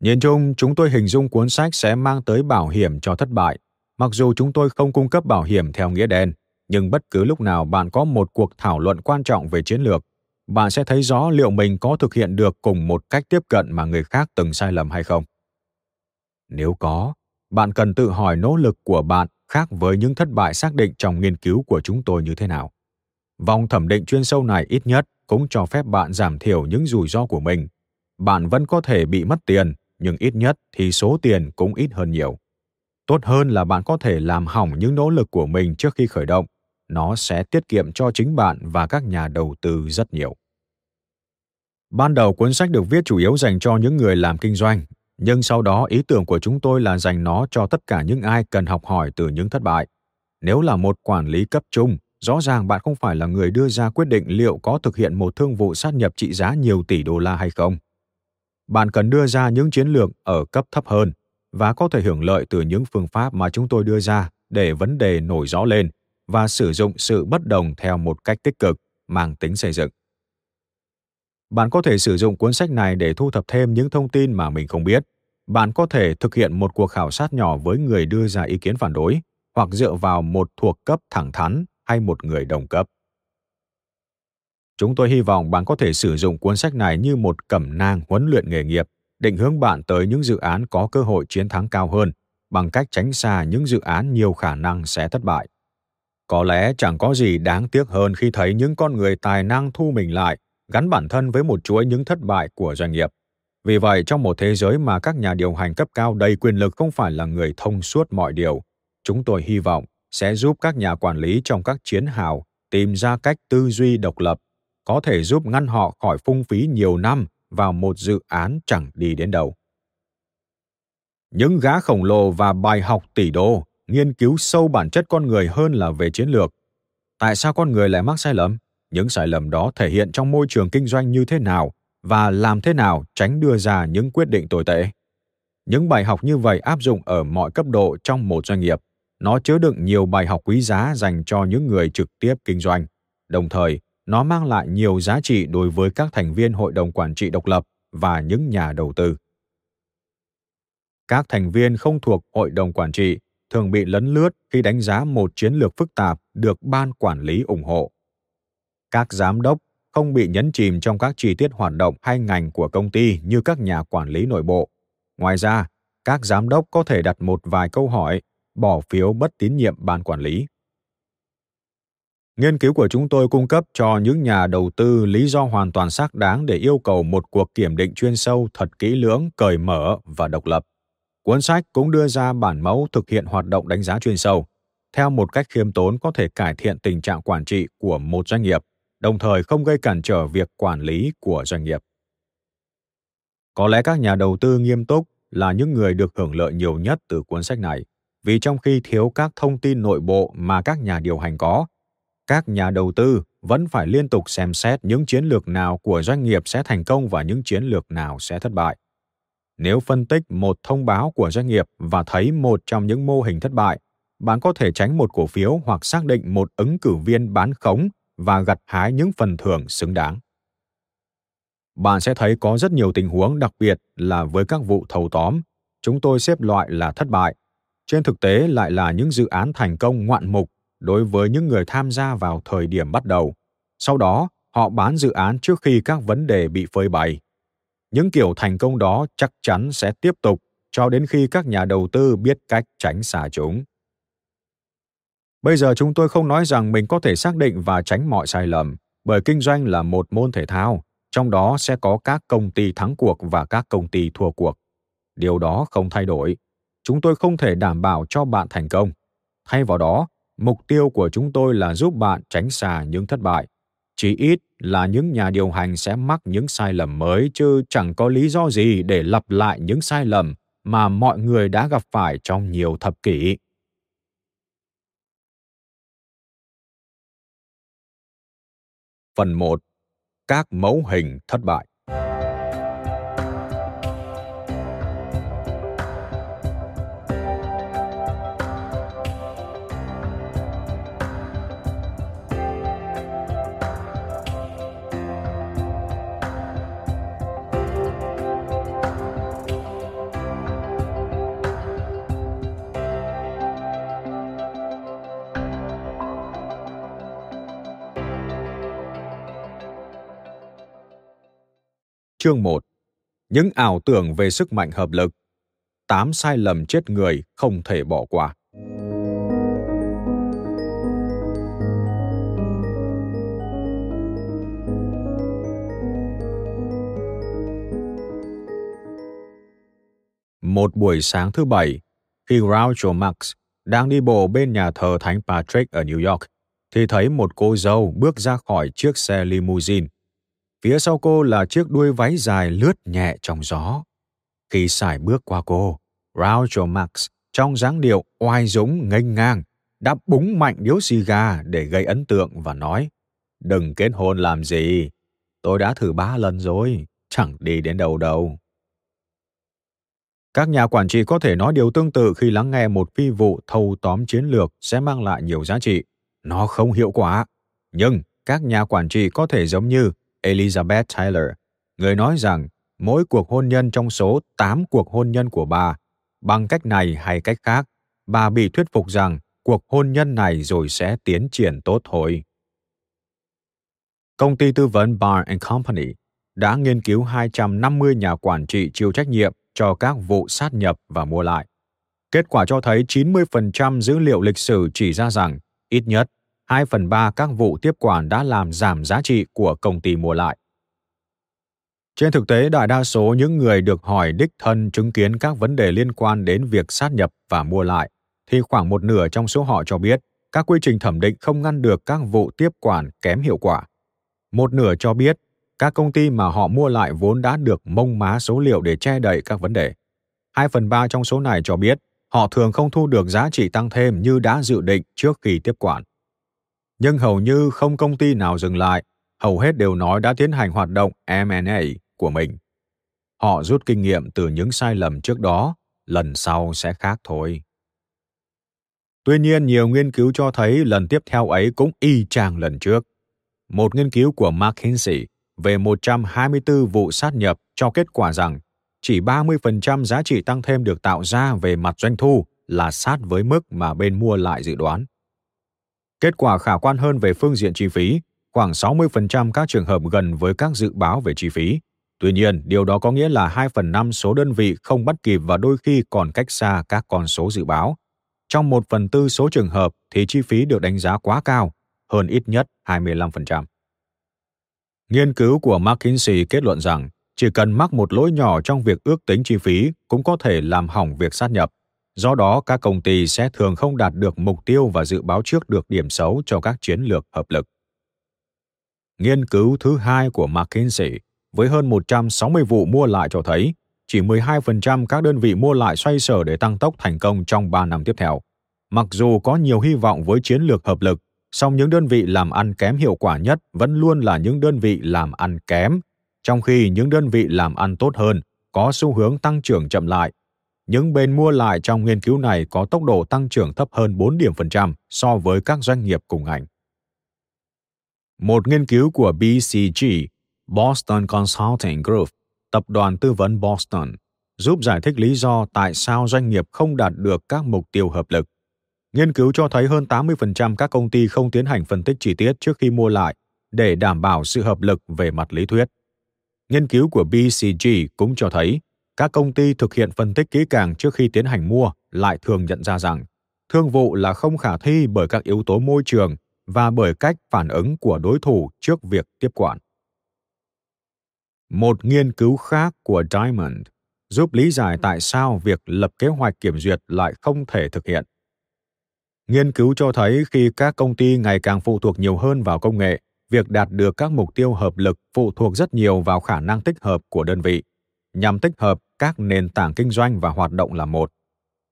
Nhìn chung, chúng tôi hình dung cuốn sách sẽ mang tới bảo hiểm cho thất bại. Mặc dù chúng tôi không cung cấp bảo hiểm theo nghĩa đen, nhưng bất cứ lúc nào bạn có một cuộc thảo luận quan trọng về chiến lược, bạn sẽ thấy rõ liệu mình có thực hiện được cùng một cách tiếp cận mà người khác từng sai lầm hay không. Nếu có, bạn cần tự hỏi nỗ lực của bạn khác với những thất bại xác định trong nghiên cứu của chúng tôi như thế nào. Vòng thẩm định chuyên sâu này ít nhất cũng cho phép bạn giảm thiểu những rủi ro của mình. Bạn vẫn có thể bị mất tiền, nhưng ít nhất thì số tiền cũng ít hơn nhiều. Tốt hơn là bạn có thể làm hỏng những nỗ lực của mình trước khi khởi động. Nó sẽ tiết kiệm cho chính bạn và các nhà đầu tư rất nhiều. Ban đầu cuốn sách được viết chủ yếu dành cho những người làm kinh doanh, nhưng sau đó ý tưởng của chúng tôi là dành nó cho tất cả những ai cần học hỏi từ những thất bại. Nếu là một quản lý cấp trung, rõ ràng bạn không phải là người đưa ra quyết định liệu có thực hiện một thương vụ sát nhập trị giá nhiều tỷ đô la hay không. Bạn cần đưa ra những chiến lược ở cấp thấp hơn và có thể hưởng lợi từ những phương pháp mà chúng tôi đưa ra để vấn đề nổi rõ lên và sử dụng sự bất đồng theo một cách tích cực mang tính xây dựng bạn có thể sử dụng cuốn sách này để thu thập thêm những thông tin mà mình không biết. Bạn có thể thực hiện một cuộc khảo sát nhỏ với người đưa ra ý kiến phản đối, hoặc dựa vào một thuộc cấp thẳng thắn hay một người đồng cấp. Chúng tôi hy vọng bạn có thể sử dụng cuốn sách này như một cẩm nang huấn luyện nghề nghiệp, định hướng bạn tới những dự án có cơ hội chiến thắng cao hơn, bằng cách tránh xa những dự án nhiều khả năng sẽ thất bại. Có lẽ chẳng có gì đáng tiếc hơn khi thấy những con người tài năng thu mình lại gắn bản thân với một chuỗi những thất bại của doanh nghiệp. Vì vậy, trong một thế giới mà các nhà điều hành cấp cao đầy quyền lực không phải là người thông suốt mọi điều, chúng tôi hy vọng sẽ giúp các nhà quản lý trong các chiến hào tìm ra cách tư duy độc lập, có thể giúp ngăn họ khỏi phung phí nhiều năm vào một dự án chẳng đi đến đâu. Những gã khổng lồ và bài học tỷ đô nghiên cứu sâu bản chất con người hơn là về chiến lược. Tại sao con người lại mắc sai lầm? Những sai lầm đó thể hiện trong môi trường kinh doanh như thế nào và làm thế nào tránh đưa ra những quyết định tồi tệ. Những bài học như vậy áp dụng ở mọi cấp độ trong một doanh nghiệp. Nó chứa đựng nhiều bài học quý giá dành cho những người trực tiếp kinh doanh. Đồng thời, nó mang lại nhiều giá trị đối với các thành viên hội đồng quản trị độc lập và những nhà đầu tư. Các thành viên không thuộc hội đồng quản trị thường bị lấn lướt khi đánh giá một chiến lược phức tạp được ban quản lý ủng hộ các giám đốc không bị nhấn chìm trong các chi tiết hoạt động hay ngành của công ty như các nhà quản lý nội bộ. Ngoài ra, các giám đốc có thể đặt một vài câu hỏi, bỏ phiếu bất tín nhiệm ban quản lý. Nghiên cứu của chúng tôi cung cấp cho những nhà đầu tư lý do hoàn toàn xác đáng để yêu cầu một cuộc kiểm định chuyên sâu thật kỹ lưỡng, cởi mở và độc lập. Cuốn sách cũng đưa ra bản mẫu thực hiện hoạt động đánh giá chuyên sâu, theo một cách khiêm tốn có thể cải thiện tình trạng quản trị của một doanh nghiệp đồng thời không gây cản trở việc quản lý của doanh nghiệp. Có lẽ các nhà đầu tư nghiêm túc là những người được hưởng lợi nhiều nhất từ cuốn sách này, vì trong khi thiếu các thông tin nội bộ mà các nhà điều hành có, các nhà đầu tư vẫn phải liên tục xem xét những chiến lược nào của doanh nghiệp sẽ thành công và những chiến lược nào sẽ thất bại. Nếu phân tích một thông báo của doanh nghiệp và thấy một trong những mô hình thất bại, bạn có thể tránh một cổ phiếu hoặc xác định một ứng cử viên bán khống và gặt hái những phần thưởng xứng đáng. Bạn sẽ thấy có rất nhiều tình huống đặc biệt là với các vụ thầu tóm, chúng tôi xếp loại là thất bại. Trên thực tế lại là những dự án thành công ngoạn mục đối với những người tham gia vào thời điểm bắt đầu. Sau đó, họ bán dự án trước khi các vấn đề bị phơi bày. Những kiểu thành công đó chắc chắn sẽ tiếp tục cho đến khi các nhà đầu tư biết cách tránh xa chúng. Bây giờ chúng tôi không nói rằng mình có thể xác định và tránh mọi sai lầm, bởi kinh doanh là một môn thể thao, trong đó sẽ có các công ty thắng cuộc và các công ty thua cuộc. Điều đó không thay đổi. Chúng tôi không thể đảm bảo cho bạn thành công. Thay vào đó, mục tiêu của chúng tôi là giúp bạn tránh xa những thất bại. Chỉ ít là những nhà điều hành sẽ mắc những sai lầm mới chứ chẳng có lý do gì để lặp lại những sai lầm mà mọi người đã gặp phải trong nhiều thập kỷ. Phần 1. Các mẫu hình thất bại. Chương 1. Những ảo tưởng về sức mạnh hợp lực. 8 sai lầm chết người không thể bỏ qua. Một buổi sáng thứ bảy, khi Groucho Marx đang đi bộ bên nhà thờ Thánh Patrick ở New York, thì thấy một cô dâu bước ra khỏi chiếc xe limousine Phía sau cô là chiếc đuôi váy dài lướt nhẹ trong gió. Khi sải bước qua cô, Groucho Max trong dáng điệu oai dũng nghênh ngang đã búng mạnh điếu xì gà để gây ấn tượng và nói Đừng kết hôn làm gì, tôi đã thử ba lần rồi, chẳng đi đến đâu đâu. Các nhà quản trị có thể nói điều tương tự khi lắng nghe một phi vụ thâu tóm chiến lược sẽ mang lại nhiều giá trị. Nó không hiệu quả, nhưng các nhà quản trị có thể giống như Elizabeth Taylor, người nói rằng mỗi cuộc hôn nhân trong số 8 cuộc hôn nhân của bà, bằng cách này hay cách khác, bà bị thuyết phục rằng cuộc hôn nhân này rồi sẽ tiến triển tốt thôi. Công ty tư vấn Bar Company đã nghiên cứu 250 nhà quản trị chịu trách nhiệm cho các vụ sát nhập và mua lại. Kết quả cho thấy 90% dữ liệu lịch sử chỉ ra rằng ít nhất 2 phần 3 các vụ tiếp quản đã làm giảm giá trị của công ty mua lại. Trên thực tế, đại đa số những người được hỏi đích thân chứng kiến các vấn đề liên quan đến việc sát nhập và mua lại, thì khoảng một nửa trong số họ cho biết các quy trình thẩm định không ngăn được các vụ tiếp quản kém hiệu quả. Một nửa cho biết các công ty mà họ mua lại vốn đã được mông má số liệu để che đậy các vấn đề. 2 phần 3 trong số này cho biết họ thường không thu được giá trị tăng thêm như đã dự định trước khi tiếp quản nhưng hầu như không công ty nào dừng lại, hầu hết đều nói đã tiến hành hoạt động M&A của mình. Họ rút kinh nghiệm từ những sai lầm trước đó, lần sau sẽ khác thôi. Tuy nhiên, nhiều nghiên cứu cho thấy lần tiếp theo ấy cũng y chang lần trước. Một nghiên cứu của McKinsey về 124 vụ sát nhập cho kết quả rằng chỉ 30% giá trị tăng thêm được tạo ra về mặt doanh thu là sát với mức mà bên mua lại dự đoán. Kết quả khả quan hơn về phương diện chi phí, khoảng 60% các trường hợp gần với các dự báo về chi phí. Tuy nhiên, điều đó có nghĩa là 2 phần 5 số đơn vị không bắt kịp và đôi khi còn cách xa các con số dự báo. Trong 1 phần tư số trường hợp thì chi phí được đánh giá quá cao, hơn ít nhất 25%. Nghiên cứu của McKinsey kết luận rằng chỉ cần mắc một lỗi nhỏ trong việc ước tính chi phí cũng có thể làm hỏng việc sát nhập Do đó, các công ty sẽ thường không đạt được mục tiêu và dự báo trước được điểm xấu cho các chiến lược hợp lực. Nghiên cứu thứ hai của McKinsey với hơn 160 vụ mua lại cho thấy chỉ 12% các đơn vị mua lại xoay sở để tăng tốc thành công trong 3 năm tiếp theo. Mặc dù có nhiều hy vọng với chiến lược hợp lực, song những đơn vị làm ăn kém hiệu quả nhất vẫn luôn là những đơn vị làm ăn kém, trong khi những đơn vị làm ăn tốt hơn có xu hướng tăng trưởng chậm lại những bên mua lại trong nghiên cứu này có tốc độ tăng trưởng thấp hơn 4 điểm phần trăm so với các doanh nghiệp cùng ngành. Một nghiên cứu của BCG, Boston Consulting Group, tập đoàn tư vấn Boston, giúp giải thích lý do tại sao doanh nghiệp không đạt được các mục tiêu hợp lực. Nghiên cứu cho thấy hơn 80% các công ty không tiến hành phân tích chi tiết trước khi mua lại để đảm bảo sự hợp lực về mặt lý thuyết. Nghiên cứu của BCG cũng cho thấy các công ty thực hiện phân tích kỹ càng trước khi tiến hành mua lại thường nhận ra rằng thương vụ là không khả thi bởi các yếu tố môi trường và bởi cách phản ứng của đối thủ trước việc tiếp quản. Một nghiên cứu khác của Diamond giúp lý giải tại sao việc lập kế hoạch kiểm duyệt lại không thể thực hiện. Nghiên cứu cho thấy khi các công ty ngày càng phụ thuộc nhiều hơn vào công nghệ, việc đạt được các mục tiêu hợp lực phụ thuộc rất nhiều vào khả năng tích hợp của đơn vị nhằm tích hợp các nền tảng kinh doanh và hoạt động là một.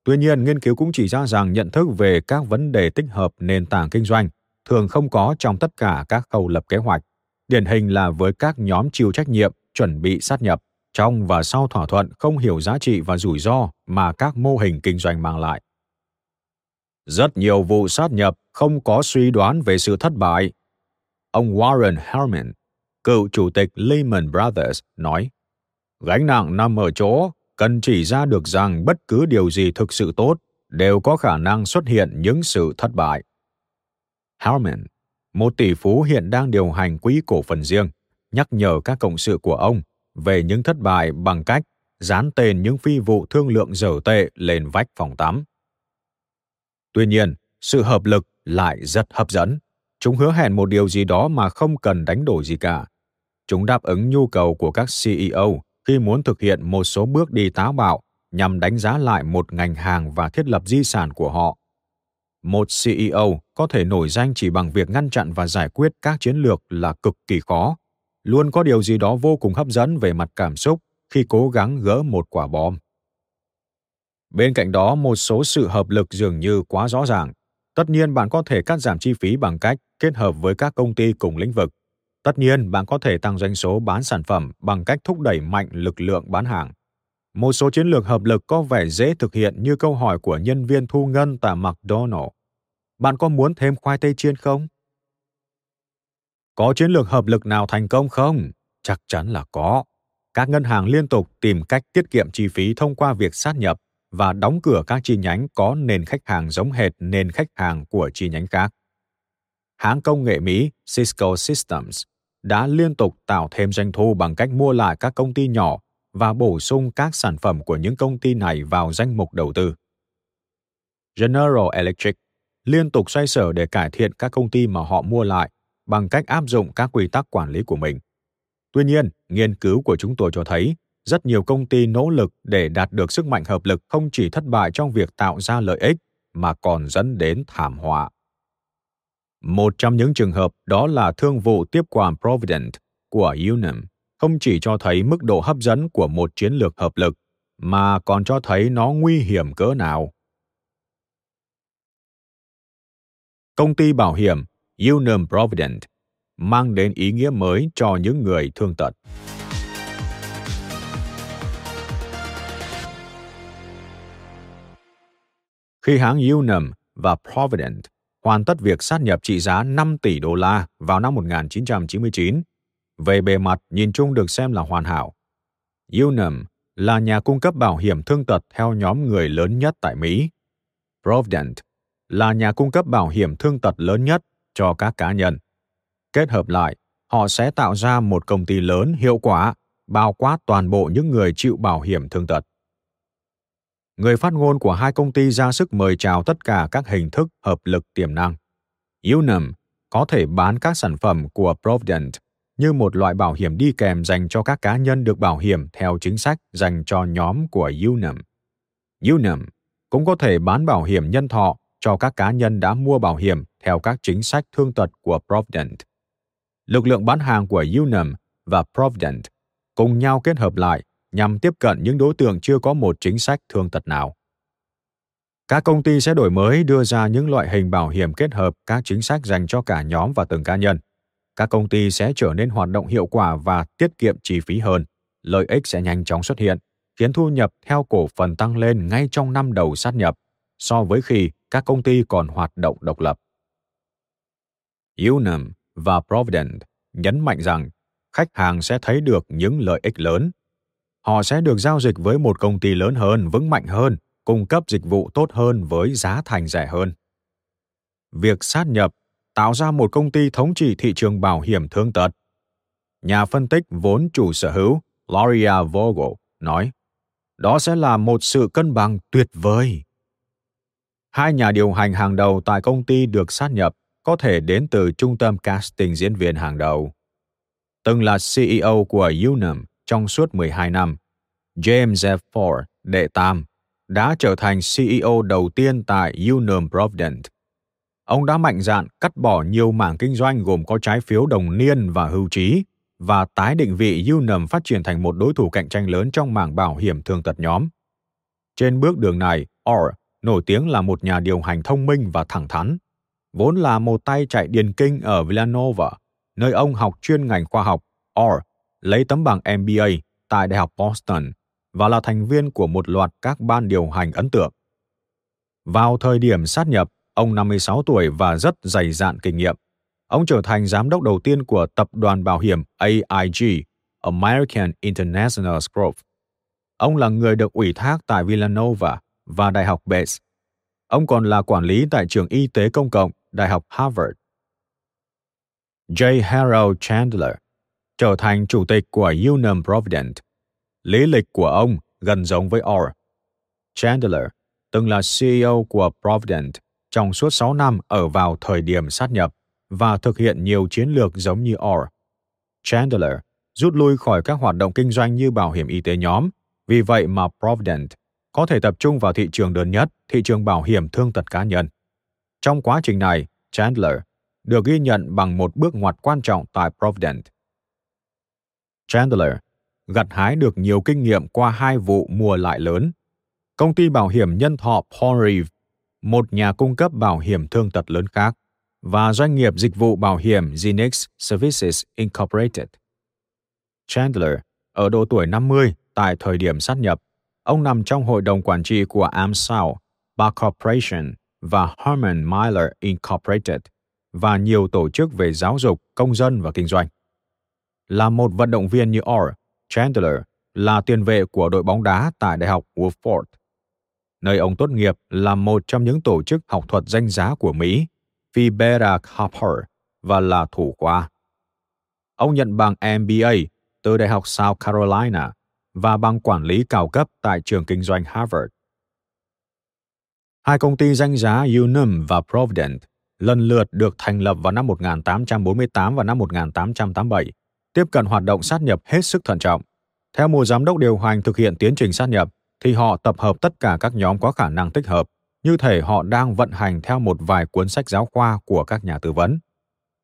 Tuy nhiên, nghiên cứu cũng chỉ ra rằng nhận thức về các vấn đề tích hợp nền tảng kinh doanh thường không có trong tất cả các khâu lập kế hoạch, điển hình là với các nhóm chịu trách nhiệm chuẩn bị sát nhập trong và sau thỏa thuận không hiểu giá trị và rủi ro mà các mô hình kinh doanh mang lại. Rất nhiều vụ sát nhập không có suy đoán về sự thất bại. Ông Warren Herman, cựu chủ tịch Lehman Brothers, nói, gánh nặng nằm ở chỗ cần chỉ ra được rằng bất cứ điều gì thực sự tốt đều có khả năng xuất hiện những sự thất bại. Harman, một tỷ phú hiện đang điều hành quỹ cổ phần riêng, nhắc nhở các cộng sự của ông về những thất bại bằng cách dán tên những phi vụ thương lượng dở tệ lên vách phòng tắm. Tuy nhiên, sự hợp lực lại rất hấp dẫn. Chúng hứa hẹn một điều gì đó mà không cần đánh đổi gì cả. Chúng đáp ứng nhu cầu của các CEO khi muốn thực hiện một số bước đi táo bạo nhằm đánh giá lại một ngành hàng và thiết lập di sản của họ. Một CEO có thể nổi danh chỉ bằng việc ngăn chặn và giải quyết các chiến lược là cực kỳ khó. Luôn có điều gì đó vô cùng hấp dẫn về mặt cảm xúc khi cố gắng gỡ một quả bom. Bên cạnh đó, một số sự hợp lực dường như quá rõ ràng. Tất nhiên bạn có thể cắt giảm chi phí bằng cách kết hợp với các công ty cùng lĩnh vực. Tất nhiên, bạn có thể tăng doanh số bán sản phẩm bằng cách thúc đẩy mạnh lực lượng bán hàng. Một số chiến lược hợp lực có vẻ dễ thực hiện như câu hỏi của nhân viên thu ngân tại McDonald. Bạn có muốn thêm khoai tây chiên không? Có chiến lược hợp lực nào thành công không? Chắc chắn là có. Các ngân hàng liên tục tìm cách tiết kiệm chi phí thông qua việc sát nhập và đóng cửa các chi nhánh có nền khách hàng giống hệt nền khách hàng của chi nhánh khác. Hãng công nghệ Mỹ Cisco Systems đã liên tục tạo thêm doanh thu bằng cách mua lại các công ty nhỏ và bổ sung các sản phẩm của những công ty này vào danh mục đầu tư. General Electric liên tục xoay sở để cải thiện các công ty mà họ mua lại bằng cách áp dụng các quy tắc quản lý của mình. Tuy nhiên, nghiên cứu của chúng tôi cho thấy rất nhiều công ty nỗ lực để đạt được sức mạnh hợp lực không chỉ thất bại trong việc tạo ra lợi ích mà còn dẫn đến thảm họa. Một trong những trường hợp đó là thương vụ tiếp quản Provident của Unum không chỉ cho thấy mức độ hấp dẫn của một chiến lược hợp lực, mà còn cho thấy nó nguy hiểm cỡ nào công ty bảo hiểm Unum Provident mang đến ý nghĩa mới cho những người thương tật. Khi hãng Unum và Provident hoàn tất việc sát nhập trị giá 5 tỷ đô la vào năm 1999, về bề mặt nhìn chung được xem là hoàn hảo. Unum là nhà cung cấp bảo hiểm thương tật theo nhóm người lớn nhất tại Mỹ. Provident là nhà cung cấp bảo hiểm thương tật lớn nhất cho các cá nhân. Kết hợp lại, họ sẽ tạo ra một công ty lớn hiệu quả, bao quát toàn bộ những người chịu bảo hiểm thương tật. Người phát ngôn của hai công ty ra sức mời chào tất cả các hình thức hợp lực tiềm năng. Unum có thể bán các sản phẩm của Provident như một loại bảo hiểm đi kèm dành cho các cá nhân được bảo hiểm theo chính sách dành cho nhóm của Unum. Unum cũng có thể bán bảo hiểm nhân thọ cho các cá nhân đã mua bảo hiểm theo các chính sách thương tật của Provident. Lực lượng bán hàng của Unum và Provident cùng nhau kết hợp lại nhằm tiếp cận những đối tượng chưa có một chính sách thương tật nào. Các công ty sẽ đổi mới đưa ra những loại hình bảo hiểm kết hợp các chính sách dành cho cả nhóm và từng cá nhân. Các công ty sẽ trở nên hoạt động hiệu quả và tiết kiệm chi phí hơn. Lợi ích sẽ nhanh chóng xuất hiện, khiến thu nhập theo cổ phần tăng lên ngay trong năm đầu sát nhập so với khi các công ty còn hoạt động độc lập. Unum và Provident nhấn mạnh rằng khách hàng sẽ thấy được những lợi ích lớn. Họ sẽ được giao dịch với một công ty lớn hơn, vững mạnh hơn, cung cấp dịch vụ tốt hơn với giá thành rẻ hơn. Việc sát nhập tạo ra một công ty thống trị thị trường bảo hiểm thương tật. Nhà phân tích vốn chủ sở hữu Loria Vogel nói, đó sẽ là một sự cân bằng tuyệt vời. Hai nhà điều hành hàng đầu tại công ty được sát nhập có thể đến từ trung tâm casting diễn viên hàng đầu. Từng là CEO của Unum trong suốt 12 năm, James F. Ford, đệ tam, đã trở thành CEO đầu tiên tại Unum Provident. Ông đã mạnh dạn cắt bỏ nhiều mảng kinh doanh gồm có trái phiếu đồng niên và hưu trí và tái định vị Unum phát triển thành một đối thủ cạnh tranh lớn trong mảng bảo hiểm thương tật nhóm. Trên bước đường này, Orr nổi tiếng là một nhà điều hành thông minh và thẳng thắn. Vốn là một tay chạy điền kinh ở Villanova, nơi ông học chuyên ngành khoa học, Orr lấy tấm bằng MBA tại Đại học Boston và là thành viên của một loạt các ban điều hành ấn tượng. Vào thời điểm sát nhập, ông 56 tuổi và rất dày dạn kinh nghiệm. Ông trở thành giám đốc đầu tiên của tập đoàn bảo hiểm AIG, American International Group. Ông là người được ủy thác tại Villanova và Đại học Bates. Ông còn là quản lý tại trường y tế công cộng Đại học Harvard. J. Harold Chandler trở thành chủ tịch của Unum Provident. Lý lịch của ông gần giống với Orr. Chandler từng là CEO của Provident trong suốt 6 năm ở vào thời điểm sát nhập và thực hiện nhiều chiến lược giống như Orr. Chandler rút lui khỏi các hoạt động kinh doanh như bảo hiểm y tế nhóm, vì vậy mà Provident có thể tập trung vào thị trường đơn nhất, thị trường bảo hiểm thương tật cá nhân. Trong quá trình này, Chandler được ghi nhận bằng một bước ngoặt quan trọng tại Provident. Chandler gặt hái được nhiều kinh nghiệm qua hai vụ mua lại lớn. Công ty bảo hiểm nhân thọ Paul Reeve, một nhà cung cấp bảo hiểm thương tật lớn khác, và doanh nghiệp dịch vụ bảo hiểm Zenix Services Incorporated. Chandler, ở độ tuổi 50 tại thời điểm sát nhập, ông nằm trong hội đồng quản trị của AmSouth, Bar Corporation và Herman Miller Incorporated và nhiều tổ chức về giáo dục, công dân và kinh doanh. Là một vận động viên như Orr, Chandler là tiền vệ của đội bóng đá tại Đại học Wofford, nơi ông tốt nghiệp là một trong những tổ chức học thuật danh giá của Mỹ, Phi Beta Harper và là thủ khoa. Ông nhận bằng MBA từ Đại học South Carolina và bằng quản lý cao cấp tại trường kinh doanh Harvard. Hai công ty danh giá Unum và Provident lần lượt được thành lập vào năm 1848 và năm 1887, tiếp cận hoạt động sát nhập hết sức thận trọng. Theo một giám đốc điều hành thực hiện tiến trình sát nhập, thì họ tập hợp tất cả các nhóm có khả năng tích hợp, như thể họ đang vận hành theo một vài cuốn sách giáo khoa của các nhà tư vấn.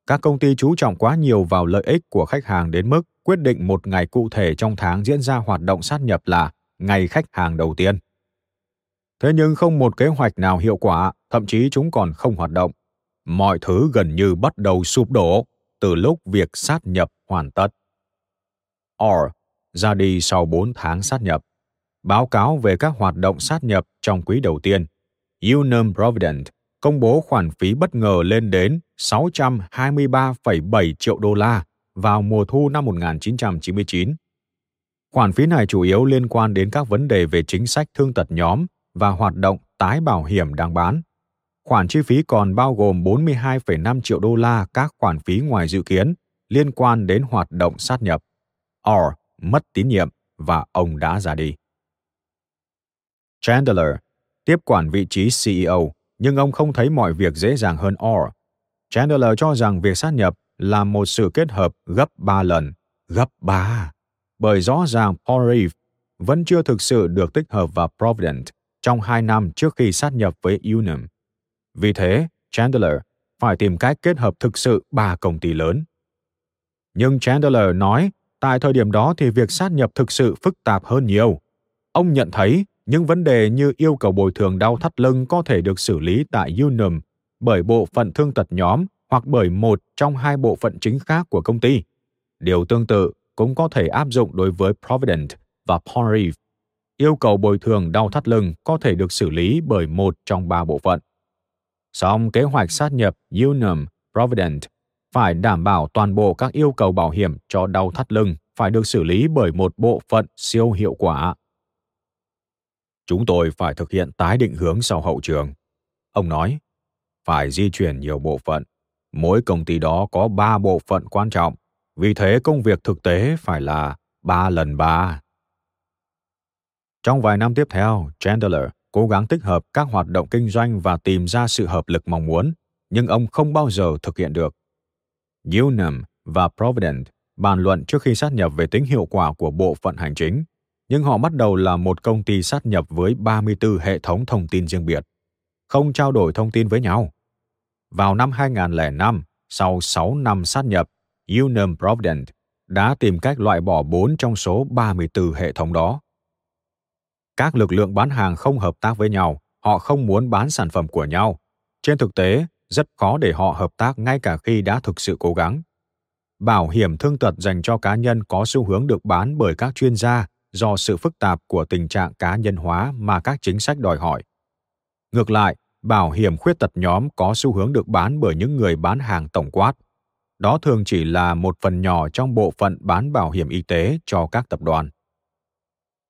Các công ty chú trọng quá nhiều vào lợi ích của khách hàng đến mức quyết định một ngày cụ thể trong tháng diễn ra hoạt động sát nhập là ngày khách hàng đầu tiên. Thế nhưng không một kế hoạch nào hiệu quả, thậm chí chúng còn không hoạt động. Mọi thứ gần như bắt đầu sụp đổ từ lúc việc sát nhập hoàn tất. Or ra đi sau 4 tháng sát nhập. Báo cáo về các hoạt động sát nhập trong quý đầu tiên. Unum Provident công bố khoản phí bất ngờ lên đến 623,7 triệu đô la vào mùa thu năm 1999. Khoản phí này chủ yếu liên quan đến các vấn đề về chính sách thương tật nhóm và hoạt động tái bảo hiểm đang bán. Khoản chi phí còn bao gồm 42,5 triệu đô la các khoản phí ngoài dự kiến liên quan đến hoạt động sát nhập. Or mất tín nhiệm và ông đã ra đi. Chandler tiếp quản vị trí CEO, nhưng ông không thấy mọi việc dễ dàng hơn Orr. Chandler cho rằng việc sát nhập là một sự kết hợp gấp ba lần, gấp ba, bởi rõ ràng Paul Reeve vẫn chưa thực sự được tích hợp vào Provident trong hai năm trước khi sát nhập với Unum. Vì thế, Chandler phải tìm cách kết hợp thực sự ba công ty lớn. Nhưng Chandler nói, tại thời điểm đó thì việc sát nhập thực sự phức tạp hơn nhiều. Ông nhận thấy những vấn đề như yêu cầu bồi thường đau thắt lưng có thể được xử lý tại Unum bởi bộ phận thương tật nhóm hoặc bởi một trong hai bộ phận chính khác của công ty. Điều tương tự cũng có thể áp dụng đối với Provident và Ponrive. Yêu cầu bồi thường đau thắt lưng có thể được xử lý bởi một trong ba bộ phận. Song kế hoạch sát nhập Unum Provident phải đảm bảo toàn bộ các yêu cầu bảo hiểm cho đau thắt lưng phải được xử lý bởi một bộ phận siêu hiệu quả. Chúng tôi phải thực hiện tái định hướng sau hậu trường. Ông nói, phải di chuyển nhiều bộ phận. Mỗi công ty đó có ba bộ phận quan trọng, vì thế công việc thực tế phải là ba lần ba. Trong vài năm tiếp theo, Chandler cố gắng tích hợp các hoạt động kinh doanh và tìm ra sự hợp lực mong muốn, nhưng ông không bao giờ thực hiện được. Unum và Provident bàn luận trước khi sát nhập về tính hiệu quả của bộ phận hành chính, nhưng họ bắt đầu là một công ty sát nhập với 34 hệ thống thông tin riêng biệt, không trao đổi thông tin với nhau. Vào năm 2005, sau 6 năm sát nhập, Unum Provident đã tìm cách loại bỏ 4 trong số 34 hệ thống đó. Các lực lượng bán hàng không hợp tác với nhau, họ không muốn bán sản phẩm của nhau. Trên thực tế, rất khó để họ hợp tác ngay cả khi đã thực sự cố gắng. bảo hiểm thương tật dành cho cá nhân có xu hướng được bán bởi các chuyên gia do sự phức tạp của tình trạng cá nhân hóa mà các chính sách đòi hỏi. Ngược lại, bảo hiểm khuyết tật nhóm có xu hướng được bán bởi những người bán hàng tổng quát. Đó thường chỉ là một phần nhỏ trong bộ phận bán bảo hiểm y tế cho các tập đoàn.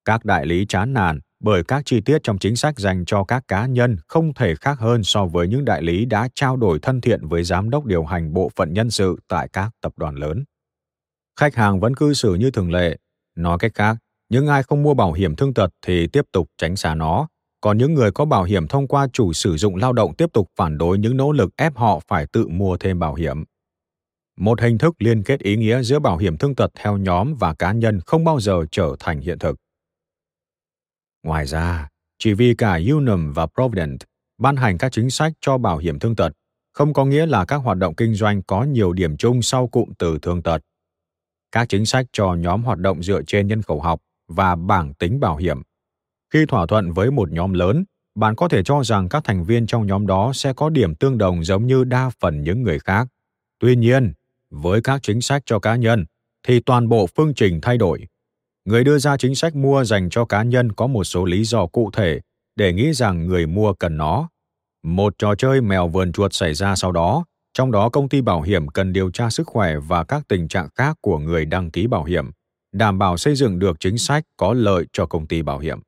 Các đại lý chán nản bởi các chi tiết trong chính sách dành cho các cá nhân không thể khác hơn so với những đại lý đã trao đổi thân thiện với giám đốc điều hành bộ phận nhân sự tại các tập đoàn lớn. Khách hàng vẫn cư xử như thường lệ. Nói cách khác, những ai không mua bảo hiểm thương tật thì tiếp tục tránh xa nó, còn những người có bảo hiểm thông qua chủ sử dụng lao động tiếp tục phản đối những nỗ lực ép họ phải tự mua thêm bảo hiểm. Một hình thức liên kết ý nghĩa giữa bảo hiểm thương tật theo nhóm và cá nhân không bao giờ trở thành hiện thực. Ngoài ra, chỉ vì cả Unum và Provident ban hành các chính sách cho bảo hiểm thương tật, không có nghĩa là các hoạt động kinh doanh có nhiều điểm chung sau cụm từ thương tật. Các chính sách cho nhóm hoạt động dựa trên nhân khẩu học và bảng tính bảo hiểm. Khi thỏa thuận với một nhóm lớn, bạn có thể cho rằng các thành viên trong nhóm đó sẽ có điểm tương đồng giống như đa phần những người khác. Tuy nhiên, với các chính sách cho cá nhân, thì toàn bộ phương trình thay đổi người đưa ra chính sách mua dành cho cá nhân có một số lý do cụ thể để nghĩ rằng người mua cần nó. Một trò chơi mèo vườn chuột xảy ra sau đó, trong đó công ty bảo hiểm cần điều tra sức khỏe và các tình trạng khác của người đăng ký bảo hiểm, đảm bảo xây dựng được chính sách có lợi cho công ty bảo hiểm.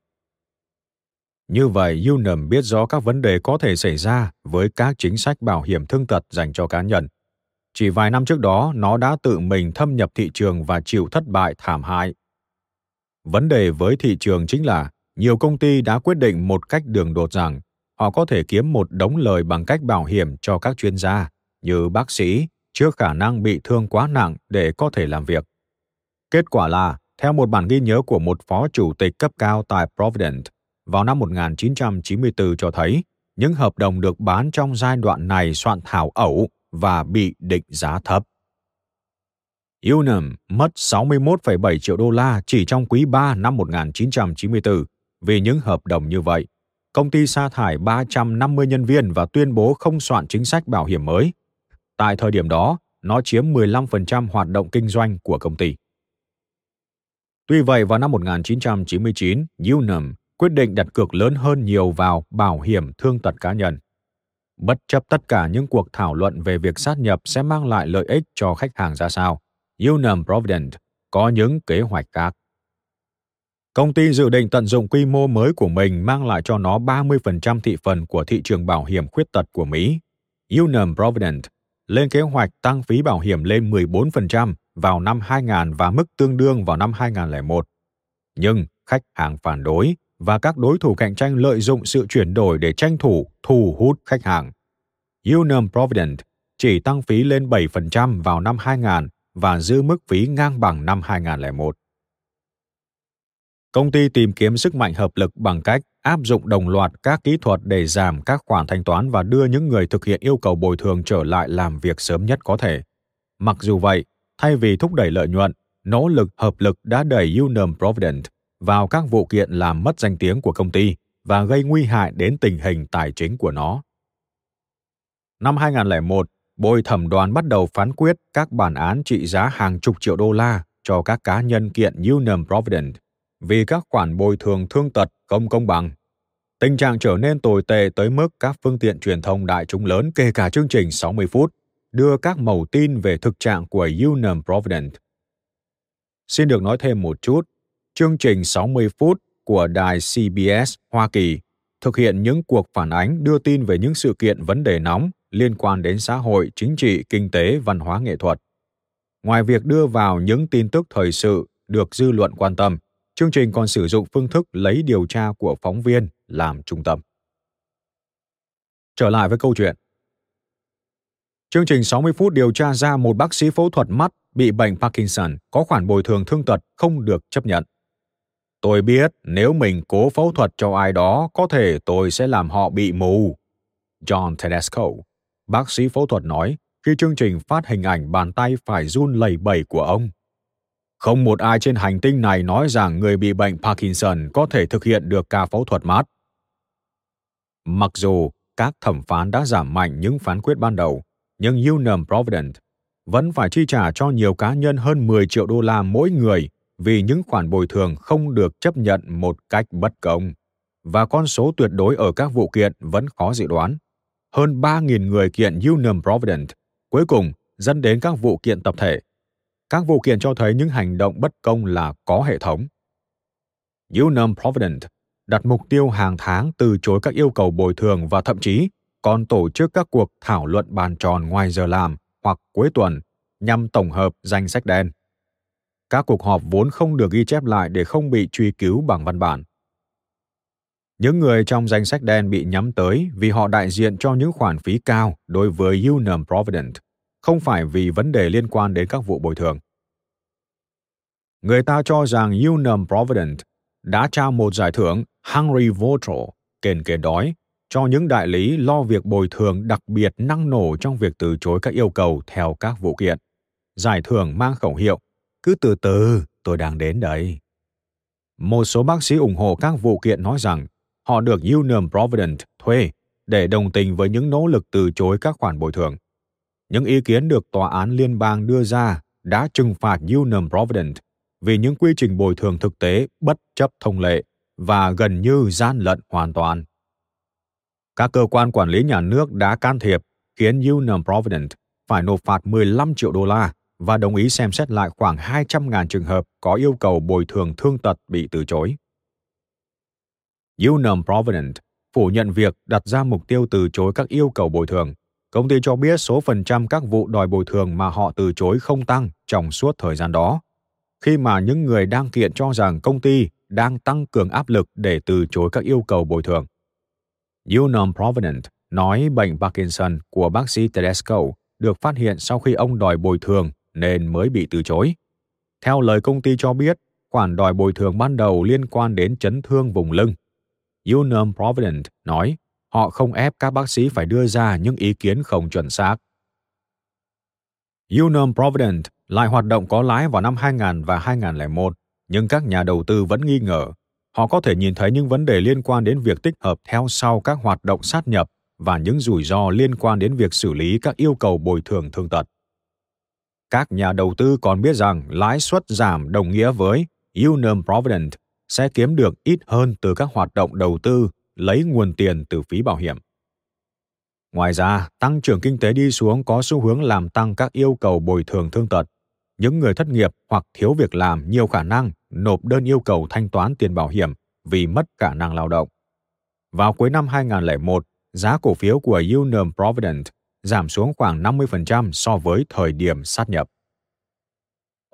Như vậy, Unum biết rõ các vấn đề có thể xảy ra với các chính sách bảo hiểm thương tật dành cho cá nhân. Chỉ vài năm trước đó, nó đã tự mình thâm nhập thị trường và chịu thất bại thảm hại vấn đề với thị trường chính là nhiều công ty đã quyết định một cách đường đột rằng họ có thể kiếm một đống lời bằng cách bảo hiểm cho các chuyên gia như bác sĩ trước khả năng bị thương quá nặng để có thể làm việc. Kết quả là, theo một bản ghi nhớ của một phó chủ tịch cấp cao tại Provident vào năm 1994 cho thấy, những hợp đồng được bán trong giai đoạn này soạn thảo ẩu và bị định giá thấp. Unum mất 61,7 triệu đô la chỉ trong quý 3 năm 1994 vì những hợp đồng như vậy. Công ty sa thải 350 nhân viên và tuyên bố không soạn chính sách bảo hiểm mới. Tại thời điểm đó, nó chiếm 15% hoạt động kinh doanh của công ty. Tuy vậy, vào năm 1999, Unum quyết định đặt cược lớn hơn nhiều vào bảo hiểm thương tật cá nhân. Bất chấp tất cả những cuộc thảo luận về việc sát nhập sẽ mang lại lợi ích cho khách hàng ra sao, Unum Provident có những kế hoạch khác. Công ty dự định tận dụng quy mô mới của mình mang lại cho nó 30% thị phần của thị trường bảo hiểm khuyết tật của Mỹ. Unum Provident lên kế hoạch tăng phí bảo hiểm lên 14% vào năm 2000 và mức tương đương vào năm 2001. Nhưng khách hàng phản đối và các đối thủ cạnh tranh lợi dụng sự chuyển đổi để tranh thủ thu hút khách hàng. Unum Provident chỉ tăng phí lên 7% vào năm 2000 và giữ mức phí ngang bằng năm 2001. Công ty tìm kiếm sức mạnh hợp lực bằng cách áp dụng đồng loạt các kỹ thuật để giảm các khoản thanh toán và đưa những người thực hiện yêu cầu bồi thường trở lại làm việc sớm nhất có thể. Mặc dù vậy, thay vì thúc đẩy lợi nhuận, nỗ lực hợp lực đã đẩy Unum Provident vào các vụ kiện làm mất danh tiếng của công ty và gây nguy hại đến tình hình tài chính của nó. Năm 2001, bồi thẩm đoàn bắt đầu phán quyết các bản án trị giá hàng chục triệu đô la cho các cá nhân kiện Unum Provident vì các khoản bồi thường thương tật không công bằng. Tình trạng trở nên tồi tệ tới mức các phương tiện truyền thông đại chúng lớn kể cả chương trình 60 phút đưa các mẩu tin về thực trạng của Unum Provident. Xin được nói thêm một chút, chương trình 60 phút của đài CBS Hoa Kỳ thực hiện những cuộc phản ánh đưa tin về những sự kiện vấn đề nóng liên quan đến xã hội, chính trị, kinh tế, văn hóa nghệ thuật. Ngoài việc đưa vào những tin tức thời sự được dư luận quan tâm, chương trình còn sử dụng phương thức lấy điều tra của phóng viên làm trung tâm. Trở lại với câu chuyện. Chương trình 60 phút điều tra ra một bác sĩ phẫu thuật mắt bị bệnh Parkinson có khoản bồi thường thương tật không được chấp nhận. Tôi biết nếu mình cố phẫu thuật cho ai đó, có thể tôi sẽ làm họ bị mù. John Tedesco, bác sĩ phẫu thuật nói khi chương trình phát hình ảnh bàn tay phải run lẩy bẩy của ông. Không một ai trên hành tinh này nói rằng người bị bệnh Parkinson có thể thực hiện được ca phẫu thuật mát. Mặc dù các thẩm phán đã giảm mạnh những phán quyết ban đầu, nhưng Unum Provident vẫn phải chi trả cho nhiều cá nhân hơn 10 triệu đô la mỗi người vì những khoản bồi thường không được chấp nhận một cách bất công. Và con số tuyệt đối ở các vụ kiện vẫn khó dự đoán. Hơn 3.000 người kiện Unum Provident, cuối cùng dẫn đến các vụ kiện tập thể. Các vụ kiện cho thấy những hành động bất công là có hệ thống. Unum Provident đặt mục tiêu hàng tháng từ chối các yêu cầu bồi thường và thậm chí còn tổ chức các cuộc thảo luận bàn tròn ngoài giờ làm hoặc cuối tuần nhằm tổng hợp danh sách đen. Các cuộc họp vốn không được ghi chép lại để không bị truy cứu bằng văn bản. Những người trong danh sách đen bị nhắm tới vì họ đại diện cho những khoản phí cao đối với Unum Provident, không phải vì vấn đề liên quan đến các vụ bồi thường. Người ta cho rằng Unum Provident đã trao một giải thưởng Hungry Voter, kền kề đói, cho những đại lý lo việc bồi thường đặc biệt năng nổ trong việc từ chối các yêu cầu theo các vụ kiện. Giải thưởng mang khẩu hiệu, cứ từ từ, tôi đang đến đấy. Một số bác sĩ ủng hộ các vụ kiện nói rằng họ được Unum Provident thuê để đồng tình với những nỗ lực từ chối các khoản bồi thường. Những ý kiến được tòa án liên bang đưa ra đã trừng phạt Unum Provident vì những quy trình bồi thường thực tế bất chấp thông lệ và gần như gian lận hoàn toàn. Các cơ quan quản lý nhà nước đã can thiệp khiến Unum Provident phải nộp phạt 15 triệu đô la và đồng ý xem xét lại khoảng 200.000 trường hợp có yêu cầu bồi thường thương tật bị từ chối. Unum Provident phủ nhận việc đặt ra mục tiêu từ chối các yêu cầu bồi thường. Công ty cho biết số phần trăm các vụ đòi bồi thường mà họ từ chối không tăng trong suốt thời gian đó, khi mà những người đang kiện cho rằng công ty đang tăng cường áp lực để từ chối các yêu cầu bồi thường. Unum Provident nói bệnh Parkinson của bác sĩ Tedesco được phát hiện sau khi ông đòi bồi thường nên mới bị từ chối. Theo lời công ty cho biết, khoản đòi bồi thường ban đầu liên quan đến chấn thương vùng lưng. Unum Provident nói họ không ép các bác sĩ phải đưa ra những ý kiến không chuẩn xác. Unum Provident lại hoạt động có lãi vào năm 2000 và 2001, nhưng các nhà đầu tư vẫn nghi ngờ. Họ có thể nhìn thấy những vấn đề liên quan đến việc tích hợp theo sau các hoạt động sát nhập và những rủi ro liên quan đến việc xử lý các yêu cầu bồi thường thương tật. Các nhà đầu tư còn biết rằng lãi suất giảm đồng nghĩa với Unum Provident sẽ kiếm được ít hơn từ các hoạt động đầu tư lấy nguồn tiền từ phí bảo hiểm. Ngoài ra, tăng trưởng kinh tế đi xuống có xu hướng làm tăng các yêu cầu bồi thường thương tật. Những người thất nghiệp hoặc thiếu việc làm nhiều khả năng nộp đơn yêu cầu thanh toán tiền bảo hiểm vì mất khả năng lao động. Vào cuối năm 2001, giá cổ phiếu của Unum Provident giảm xuống khoảng 50% so với thời điểm sát nhập.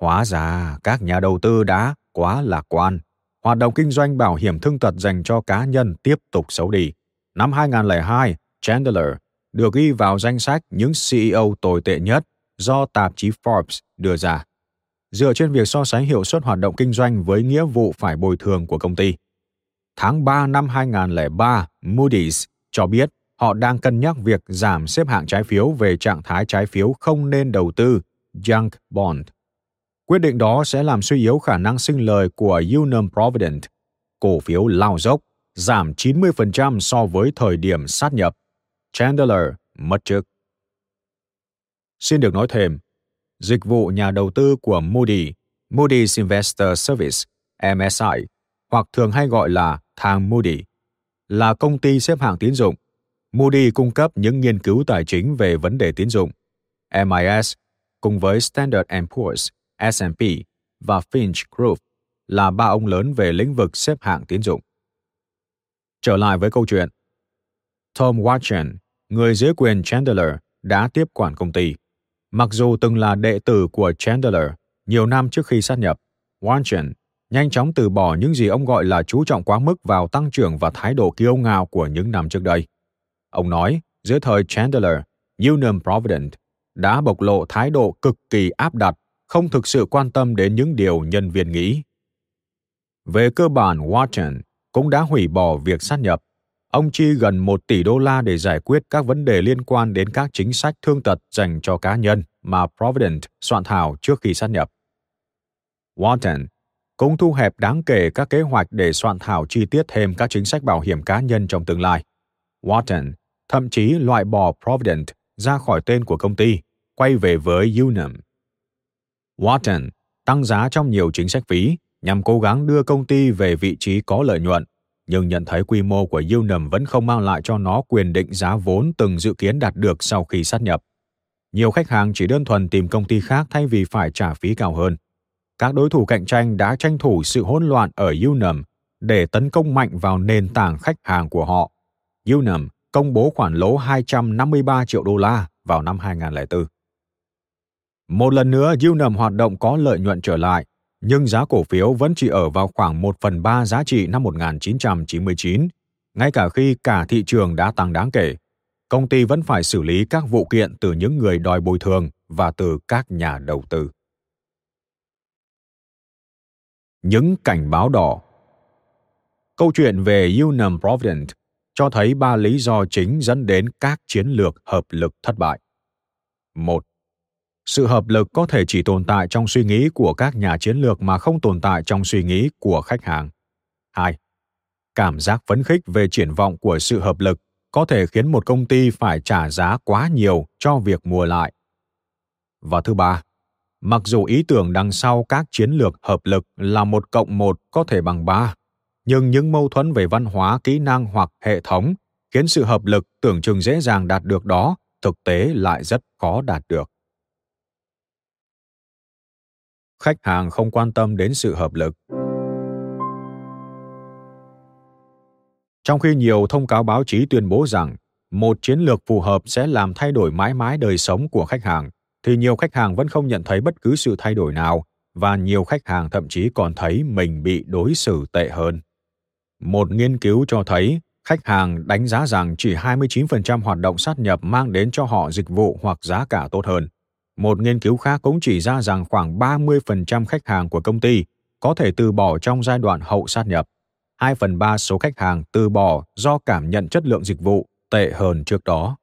Hóa ra, các nhà đầu tư đã quá lạc quan. Hoạt động kinh doanh bảo hiểm thương tật dành cho cá nhân tiếp tục xấu đi. Năm 2002, Chandler được ghi vào danh sách những CEO tồi tệ nhất do tạp chí Forbes đưa ra. Dựa trên việc so sánh hiệu suất hoạt động kinh doanh với nghĩa vụ phải bồi thường của công ty. Tháng 3 năm 2003, Moody's cho biết họ đang cân nhắc việc giảm xếp hạng trái phiếu về trạng thái trái phiếu không nên đầu tư, junk bond. Quyết định đó sẽ làm suy yếu khả năng sinh lời của Unum Provident. Cổ phiếu lao dốc, giảm 90% so với thời điểm sát nhập. Chandler mất chức. Xin được nói thêm, dịch vụ nhà đầu tư của Moody, Moody's Investor Service, MSI, hoặc thường hay gọi là thang Moody, là công ty xếp hạng tín dụng Moody cung cấp những nghiên cứu tài chính về vấn đề tín dụng. MIS cùng với Standard Poor's, S&P và Finch Group là ba ông lớn về lĩnh vực xếp hạng tín dụng. Trở lại với câu chuyện. Tom Watson, người dưới quyền Chandler, đã tiếp quản công ty. Mặc dù từng là đệ tử của Chandler nhiều năm trước khi sát nhập, Watson nhanh chóng từ bỏ những gì ông gọi là chú trọng quá mức vào tăng trưởng và thái độ kiêu ngạo của những năm trước đây. Ông nói, dưới thời Chandler, Union Provident đã bộc lộ thái độ cực kỳ áp đặt, không thực sự quan tâm đến những điều nhân viên nghĩ. Về cơ bản, Watson cũng đã hủy bỏ việc sát nhập. Ông chi gần 1 tỷ đô la để giải quyết các vấn đề liên quan đến các chính sách thương tật dành cho cá nhân mà Provident soạn thảo trước khi sát nhập. Watson cũng thu hẹp đáng kể các kế hoạch để soạn thảo chi tiết thêm các chính sách bảo hiểm cá nhân trong tương lai. Wharton thậm chí loại bỏ Provident ra khỏi tên của công ty quay về với Unum. Watson tăng giá trong nhiều chính sách phí nhằm cố gắng đưa công ty về vị trí có lợi nhuận, nhưng nhận thấy quy mô của Unum vẫn không mang lại cho nó quyền định giá vốn từng dự kiến đạt được sau khi sát nhập. Nhiều khách hàng chỉ đơn thuần tìm công ty khác thay vì phải trả phí cao hơn. Các đối thủ cạnh tranh đã tranh thủ sự hỗn loạn ở Unum để tấn công mạnh vào nền tảng khách hàng của họ. Unum công bố khoản lỗ 253 triệu đô la vào năm 2004. Một lần nữa, Unum hoạt động có lợi nhuận trở lại, nhưng giá cổ phiếu vẫn chỉ ở vào khoảng 1 phần 3 giá trị năm 1999, ngay cả khi cả thị trường đã tăng đáng kể. Công ty vẫn phải xử lý các vụ kiện từ những người đòi bồi thường và từ các nhà đầu tư. Những cảnh báo đỏ Câu chuyện về Unum Provident cho thấy ba lý do chính dẫn đến các chiến lược hợp lực thất bại. Một, sự hợp lực có thể chỉ tồn tại trong suy nghĩ của các nhà chiến lược mà không tồn tại trong suy nghĩ của khách hàng. 2. Cảm giác phấn khích về triển vọng của sự hợp lực có thể khiến một công ty phải trả giá quá nhiều cho việc mua lại. Và thứ ba, mặc dù ý tưởng đằng sau các chiến lược hợp lực là một cộng một có thể bằng ba, nhưng những mâu thuẫn về văn hóa, kỹ năng hoặc hệ thống khiến sự hợp lực tưởng chừng dễ dàng đạt được đó thực tế lại rất khó đạt được khách hàng không quan tâm đến sự hợp lực trong khi nhiều thông cáo báo chí tuyên bố rằng một chiến lược phù hợp sẽ làm thay đổi mãi mãi đời sống của khách hàng, thì nhiều khách hàng vẫn không nhận thấy bất cứ sự thay đổi nào và nhiều khách hàng thậm chí còn thấy mình bị đối xử tệ hơn. Một nghiên cứu cho thấy khách hàng đánh giá rằng chỉ 29% hoạt động sát nhập mang đến cho họ dịch vụ hoặc giá cả tốt hơn. Một nghiên cứu khác cũng chỉ ra rằng khoảng 30% khách hàng của công ty có thể từ bỏ trong giai đoạn hậu sát nhập. 2 phần 3 số khách hàng từ bỏ do cảm nhận chất lượng dịch vụ tệ hơn trước đó.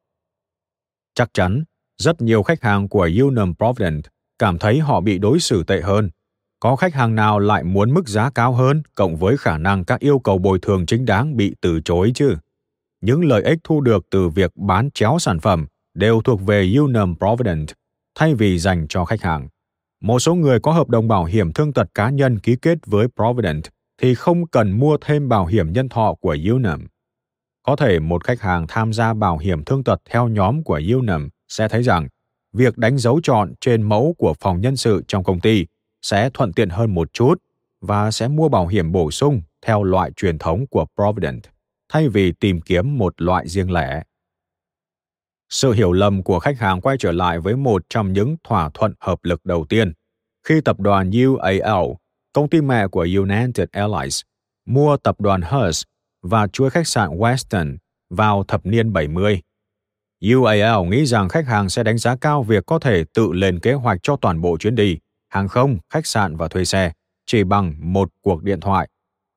Chắc chắn, rất nhiều khách hàng của Unum Provident cảm thấy họ bị đối xử tệ hơn. Có khách hàng nào lại muốn mức giá cao hơn cộng với khả năng các yêu cầu bồi thường chính đáng bị từ chối chứ? Những lợi ích thu được từ việc bán chéo sản phẩm đều thuộc về Unum Provident thay vì dành cho khách hàng. Một số người có hợp đồng bảo hiểm thương tật cá nhân ký kết với Provident thì không cần mua thêm bảo hiểm nhân thọ của Unum. Có thể một khách hàng tham gia bảo hiểm thương tật theo nhóm của Unum sẽ thấy rằng việc đánh dấu chọn trên mẫu của phòng nhân sự trong công ty sẽ thuận tiện hơn một chút và sẽ mua bảo hiểm bổ sung theo loại truyền thống của Provident, thay vì tìm kiếm một loại riêng lẻ. Sự hiểu lầm của khách hàng quay trở lại với một trong những thỏa thuận hợp lực đầu tiên. Khi tập đoàn UAL, công ty mẹ của United Airlines, mua tập đoàn Hearst và chuỗi khách sạn Weston vào thập niên 70. UAL nghĩ rằng khách hàng sẽ đánh giá cao việc có thể tự lên kế hoạch cho toàn bộ chuyến đi, hàng không, khách sạn và thuê xe, chỉ bằng một cuộc điện thoại.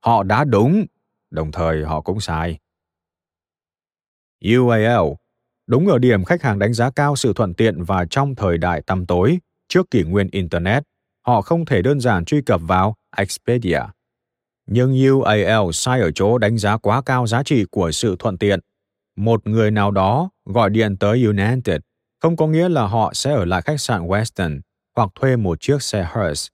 Họ đã đúng, đồng thời họ cũng sai. UAL Đúng ở điểm khách hàng đánh giá cao sự thuận tiện và trong thời đại tăm tối, trước kỷ nguyên Internet, họ không thể đơn giản truy cập vào Expedia. Nhưng UAL sai ở chỗ đánh giá quá cao giá trị của sự thuận tiện. Một người nào đó gọi điện tới United không có nghĩa là họ sẽ ở lại khách sạn Weston hoặc thuê một chiếc xe Hertz.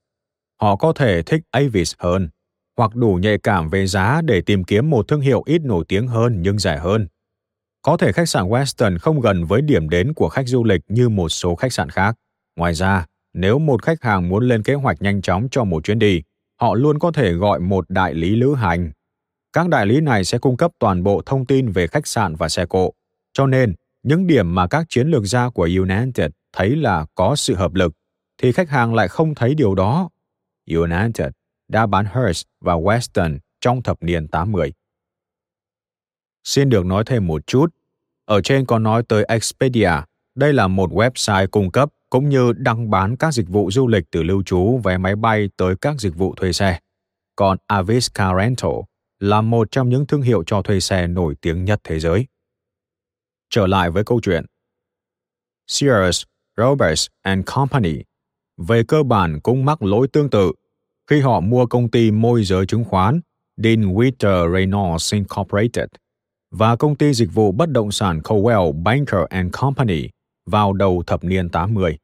Họ có thể thích Avis hơn, hoặc đủ nhạy cảm về giá để tìm kiếm một thương hiệu ít nổi tiếng hơn nhưng rẻ hơn. Có thể khách sạn Western không gần với điểm đến của khách du lịch như một số khách sạn khác. Ngoài ra, nếu một khách hàng muốn lên kế hoạch nhanh chóng cho một chuyến đi, họ luôn có thể gọi một đại lý lữ hành. Các đại lý này sẽ cung cấp toàn bộ thông tin về khách sạn và xe cộ. Cho nên, những điểm mà các chiến lược gia của United thấy là có sự hợp lực, thì khách hàng lại không thấy điều đó. United đã bán Hearst và Western trong thập niên 80. Xin được nói thêm một chút. Ở trên có nói tới Expedia. Đây là một website cung cấp cũng như đăng bán các dịch vụ du lịch từ lưu trú vé máy bay tới các dịch vụ thuê xe. Còn Avis Car Rental là một trong những thương hiệu cho thuê xe nổi tiếng nhất thế giới. Trở lại với câu chuyện. Sears, Roberts and Company về cơ bản cũng mắc lỗi tương tự khi họ mua công ty môi giới chứng khoán Dean Witter Reynolds Incorporated và công ty dịch vụ bất động sản Cowell Banker and Company vào đầu thập niên 80.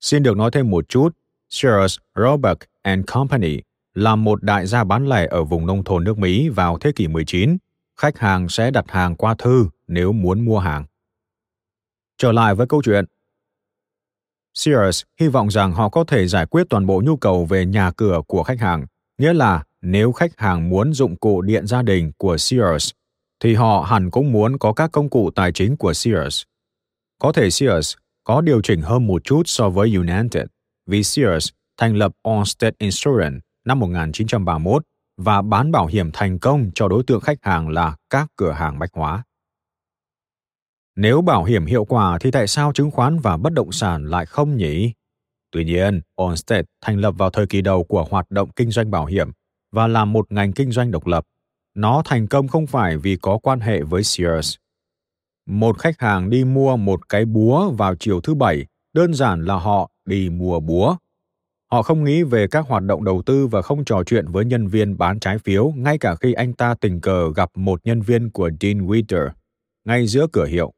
Xin được nói thêm một chút, Sears, Roebuck and Company là một đại gia bán lẻ ở vùng nông thôn nước Mỹ vào thế kỷ 19. Khách hàng sẽ đặt hàng qua thư nếu muốn mua hàng. Trở lại với câu chuyện. Sears hy vọng rằng họ có thể giải quyết toàn bộ nhu cầu về nhà cửa của khách hàng, nghĩa là nếu khách hàng muốn dụng cụ điện gia đình của Sears, thì họ hẳn cũng muốn có các công cụ tài chính của Sears. Có thể Sears có điều chỉnh hơn một chút so với United, vì Sears thành lập Allstate Insurance năm 1931 và bán bảo hiểm thành công cho đối tượng khách hàng là các cửa hàng bách hóa. Nếu bảo hiểm hiệu quả thì tại sao chứng khoán và bất động sản lại không nhỉ? Tuy nhiên, Allstate thành lập vào thời kỳ đầu của hoạt động kinh doanh bảo hiểm và là một ngành kinh doanh độc lập. Nó thành công không phải vì có quan hệ với Sears. Một khách hàng đi mua một cái búa vào chiều thứ bảy, đơn giản là họ đi mua búa. Họ không nghĩ về các hoạt động đầu tư và không trò chuyện với nhân viên bán trái phiếu ngay cả khi anh ta tình cờ gặp một nhân viên của Dean Witter ngay giữa cửa hiệu.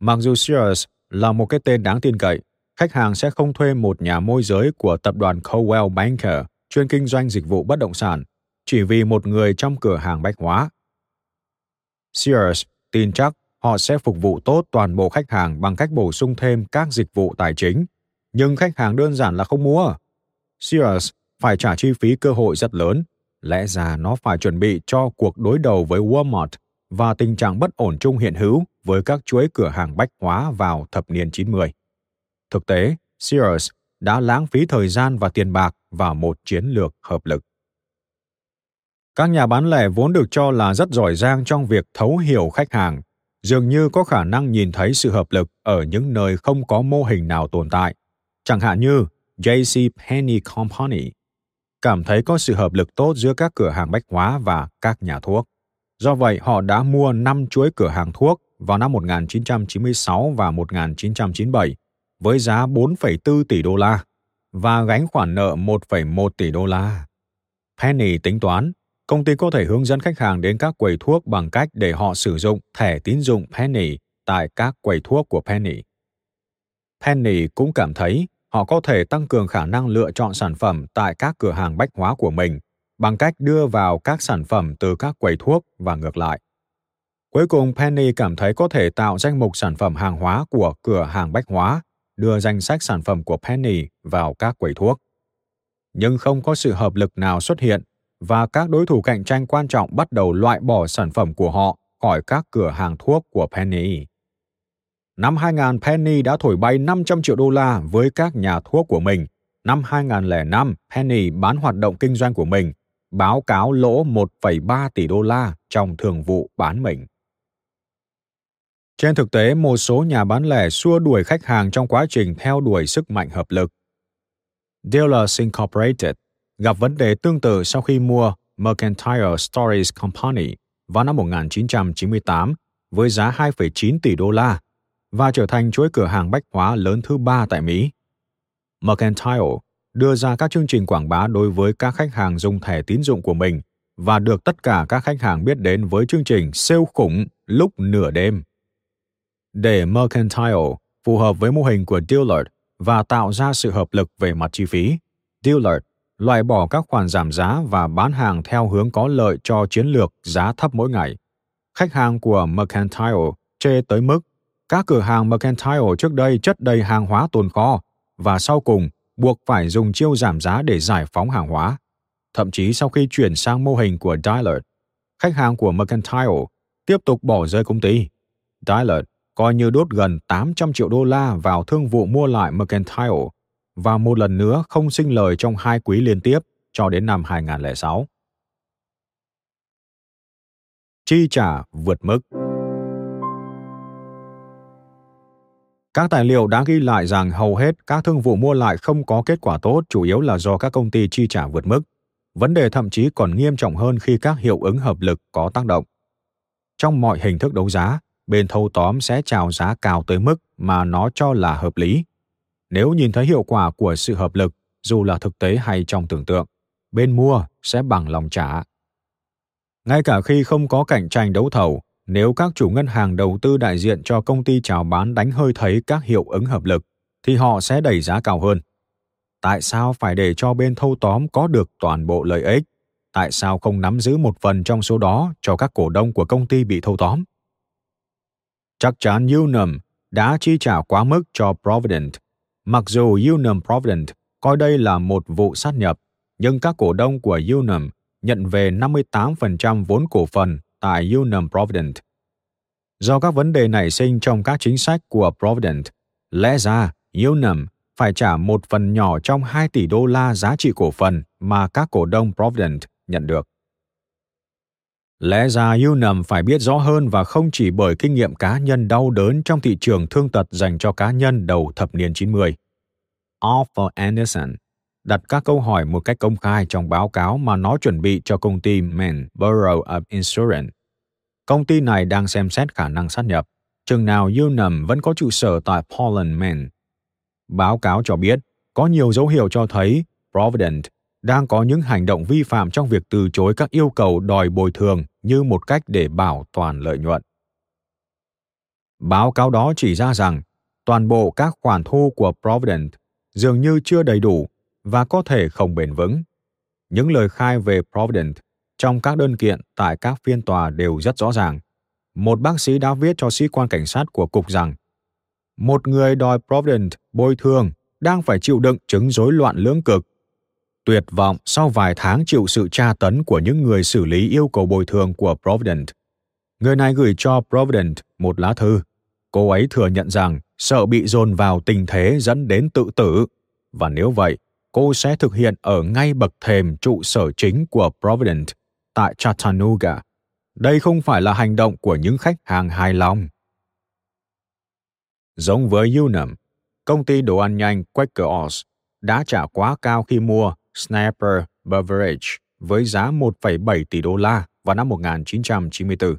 Mặc dù Sears là một cái tên đáng tin cậy, khách hàng sẽ không thuê một nhà môi giới của tập đoàn Cowell Banker chuyên kinh doanh dịch vụ bất động sản chỉ vì một người trong cửa hàng bách hóa. Sears tin chắc họ sẽ phục vụ tốt toàn bộ khách hàng bằng cách bổ sung thêm các dịch vụ tài chính, nhưng khách hàng đơn giản là không mua. Sears phải trả chi phí cơ hội rất lớn, lẽ ra nó phải chuẩn bị cho cuộc đối đầu với Walmart và tình trạng bất ổn chung hiện hữu với các chuỗi cửa hàng bách hóa vào thập niên 90. Thực tế, Sears đã lãng phí thời gian và tiền bạc vào một chiến lược hợp lực. Các nhà bán lẻ vốn được cho là rất giỏi giang trong việc thấu hiểu khách hàng, dường như có khả năng nhìn thấy sự hợp lực ở những nơi không có mô hình nào tồn tại, chẳng hạn như JC Penney Company, cảm thấy có sự hợp lực tốt giữa các cửa hàng bách hóa và các nhà thuốc. Do vậy, họ đã mua 5 chuỗi cửa hàng thuốc vào năm 1996 và 1997 với giá 4,4 tỷ đô la và gánh khoản nợ 1,1 tỷ đô la. Penny tính toán, công ty có thể hướng dẫn khách hàng đến các quầy thuốc bằng cách để họ sử dụng thẻ tín dụng Penny tại các quầy thuốc của Penny. Penny cũng cảm thấy họ có thể tăng cường khả năng lựa chọn sản phẩm tại các cửa hàng bách hóa của mình bằng cách đưa vào các sản phẩm từ các quầy thuốc và ngược lại. Cuối cùng Penny cảm thấy có thể tạo danh mục sản phẩm hàng hóa của cửa hàng bách hóa, đưa danh sách sản phẩm của Penny vào các quầy thuốc. Nhưng không có sự hợp lực nào xuất hiện và các đối thủ cạnh tranh quan trọng bắt đầu loại bỏ sản phẩm của họ khỏi các cửa hàng thuốc của Penny. Năm 2000, Penny đã thổi bay 500 triệu đô la với các nhà thuốc của mình. Năm 2005, Penny bán hoạt động kinh doanh của mình, báo cáo lỗ 1,3 tỷ đô la trong thường vụ bán mình. Trên thực tế, một số nhà bán lẻ xua đuổi khách hàng trong quá trình theo đuổi sức mạnh hợp lực. Dealers Incorporated gặp vấn đề tương tự sau khi mua Mercantile Stories Company vào năm 1998 với giá 2,9 tỷ đô la và trở thành chuỗi cửa hàng bách hóa lớn thứ ba tại Mỹ. Mercantile đưa ra các chương trình quảng bá đối với các khách hàng dùng thẻ tín dụng của mình và được tất cả các khách hàng biết đến với chương trình siêu khủng lúc nửa đêm. Để Mercantile phù hợp với mô hình của Dillard và tạo ra sự hợp lực về mặt chi phí, Dillard loại bỏ các khoản giảm giá và bán hàng theo hướng có lợi cho chiến lược giá thấp mỗi ngày. Khách hàng của Mercantile chê tới mức các cửa hàng Mercantile trước đây chất đầy hàng hóa tồn kho và sau cùng buộc phải dùng chiêu giảm giá để giải phóng hàng hóa. Thậm chí sau khi chuyển sang mô hình của Dillard, khách hàng của Mercantile tiếp tục bỏ rơi công ty. Dillard coi như đốt gần 800 triệu đô la vào thương vụ mua lại Mercantile và một lần nữa không sinh lời trong hai quý liên tiếp cho đến năm 2006. Chi trả vượt mức Các tài liệu đã ghi lại rằng hầu hết các thương vụ mua lại không có kết quả tốt chủ yếu là do các công ty chi trả vượt mức. Vấn đề thậm chí còn nghiêm trọng hơn khi các hiệu ứng hợp lực có tác động. Trong mọi hình thức đấu giá, bên thâu tóm sẽ chào giá cao tới mức mà nó cho là hợp lý. Nếu nhìn thấy hiệu quả của sự hợp lực, dù là thực tế hay trong tưởng tượng, bên mua sẽ bằng lòng trả. Ngay cả khi không có cạnh tranh đấu thầu, nếu các chủ ngân hàng đầu tư đại diện cho công ty chào bán đánh hơi thấy các hiệu ứng hợp lực, thì họ sẽ đẩy giá cao hơn. Tại sao phải để cho bên thâu tóm có được toàn bộ lợi ích? Tại sao không nắm giữ một phần trong số đó cho các cổ đông của công ty bị thâu tóm? Chắc chắn Unum đã chi trả quá mức cho Provident. Mặc dù Unum Provident coi đây là một vụ sát nhập, nhưng các cổ đông của Unum nhận về 58% vốn cổ phần tại Unum Provident. Do các vấn đề nảy sinh trong các chính sách của Provident, lẽ ra Unum phải trả một phần nhỏ trong 2 tỷ đô la giá trị cổ phần mà các cổ đông Provident nhận được. Lẽ ra Unum phải biết rõ hơn và không chỉ bởi kinh nghiệm cá nhân đau đớn trong thị trường thương tật dành cho cá nhân đầu thập niên 90. Arthur Anderson đặt các câu hỏi một cách công khai trong báo cáo mà nó chuẩn bị cho công ty Man Bureau of Insurance. Công ty này đang xem xét khả năng sát nhập, chừng nào Unum vẫn có trụ sở tại Portland, Maine. Báo cáo cho biết, có nhiều dấu hiệu cho thấy Provident đang có những hành động vi phạm trong việc từ chối các yêu cầu đòi bồi thường như một cách để bảo toàn lợi nhuận. Báo cáo đó chỉ ra rằng, toàn bộ các khoản thu của Provident dường như chưa đầy đủ và có thể không bền vững. Những lời khai về Provident trong các đơn kiện tại các phiên tòa đều rất rõ ràng. Một bác sĩ đã viết cho sĩ quan cảnh sát của cục rằng, một người đòi Provident bồi thường đang phải chịu đựng chứng rối loạn lưỡng cực. Tuyệt vọng sau vài tháng chịu sự tra tấn của những người xử lý yêu cầu bồi thường của Provident. Người này gửi cho Provident một lá thư. Cô ấy thừa nhận rằng sợ bị dồn vào tình thế dẫn đến tự tử, và nếu vậy, cô sẽ thực hiện ở ngay bậc thềm trụ sở chính của Provident tại Chattanooga. Đây không phải là hành động của những khách hàng hài lòng. Giống với Unum, công ty đồ ăn nhanh Quaker Oats đã trả quá cao khi mua Snapper Beverage với giá 1,7 tỷ đô la vào năm 1994.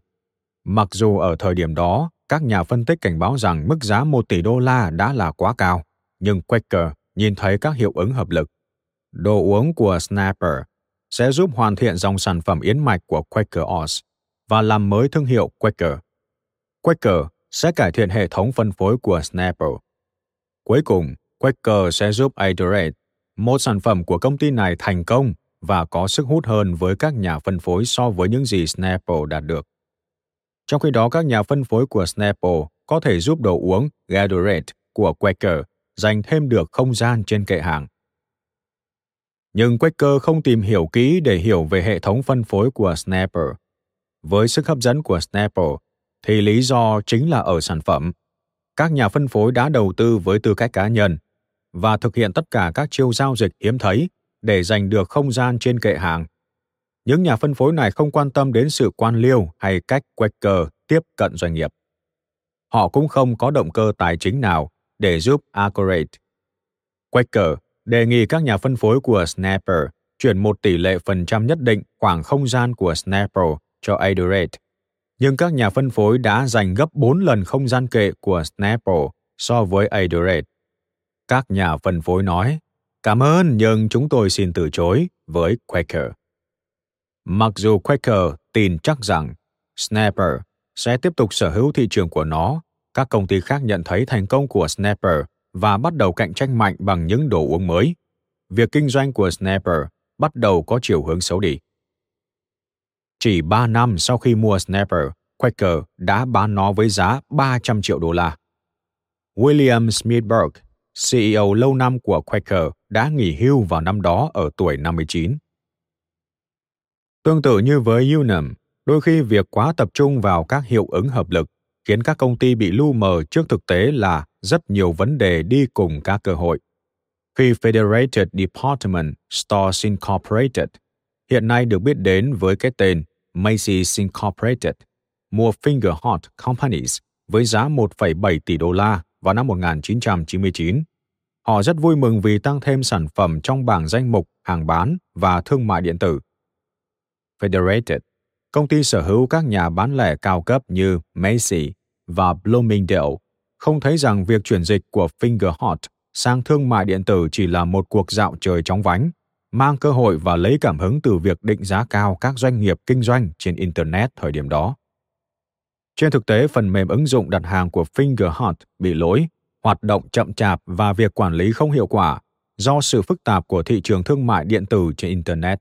Mặc dù ở thời điểm đó, các nhà phân tích cảnh báo rằng mức giá 1 tỷ đô la đã là quá cao, nhưng Quaker nhìn thấy các hiệu ứng hợp lực. Đồ uống của Snapper sẽ giúp hoàn thiện dòng sản phẩm yến mạch của Quaker Oats và làm mới thương hiệu Quaker. Quaker sẽ cải thiện hệ thống phân phối của Snapple. Cuối cùng, Quaker sẽ giúp Adorate, một sản phẩm của công ty này thành công và có sức hút hơn với các nhà phân phối so với những gì Snapple đạt được. Trong khi đó, các nhà phân phối của Snapple có thể giúp đồ uống Gatorade của Quaker dành thêm được không gian trên kệ hàng. Nhưng Quaker không tìm hiểu kỹ để hiểu về hệ thống phân phối của Snapple. Với sức hấp dẫn của Snapple, thì lý do chính là ở sản phẩm. Các nhà phân phối đã đầu tư với tư cách cá nhân và thực hiện tất cả các chiêu giao dịch hiếm thấy để giành được không gian trên kệ hàng. Những nhà phân phối này không quan tâm đến sự quan liêu hay cách Quaker tiếp cận doanh nghiệp. Họ cũng không có động cơ tài chính nào để giúp Accurate. Quaker đề nghị các nhà phân phối của Snapper chuyển một tỷ lệ phần trăm nhất định khoảng không gian của Snapper cho Adorate nhưng các nhà phân phối đã dành gấp 4 lần không gian kệ của Snapple so với Adorate. Các nhà phân phối nói, cảm ơn nhưng chúng tôi xin từ chối với Quaker. Mặc dù Quaker tin chắc rằng Snapper sẽ tiếp tục sở hữu thị trường của nó, các công ty khác nhận thấy thành công của Snapper và bắt đầu cạnh tranh mạnh bằng những đồ uống mới. Việc kinh doanh của Snapper bắt đầu có chiều hướng xấu đi. Chỉ 3 năm sau khi mua Snapper, Quaker đã bán nó với giá 300 triệu đô la. William Smithberg, CEO lâu năm của Quaker, đã nghỉ hưu vào năm đó ở tuổi 59. Tương tự như với Unum, đôi khi việc quá tập trung vào các hiệu ứng hợp lực khiến các công ty bị lu mờ trước thực tế là rất nhiều vấn đề đi cùng các cơ hội. Khi Federated Department Stores Incorporated, hiện nay được biết đến với cái tên Macy's Incorporated, mua Fingerhut Companies với giá 1,7 tỷ đô la vào năm 1999. Họ rất vui mừng vì tăng thêm sản phẩm trong bảng danh mục hàng bán và thương mại điện tử. Federated, công ty sở hữu các nhà bán lẻ cao cấp như Macy và Bloomingdale, không thấy rằng việc chuyển dịch của Fingerhut sang thương mại điện tử chỉ là một cuộc dạo trời chóng vánh mang cơ hội và lấy cảm hứng từ việc định giá cao các doanh nghiệp kinh doanh trên internet thời điểm đó trên thực tế, phần mềm ứng dụng đặt hàng của Fingerhut bị lỗi, hoạt động chậm chạp và việc quản lý không hiệu quả do sự phức tạp của thị trường thương mại điện tử trên Internet.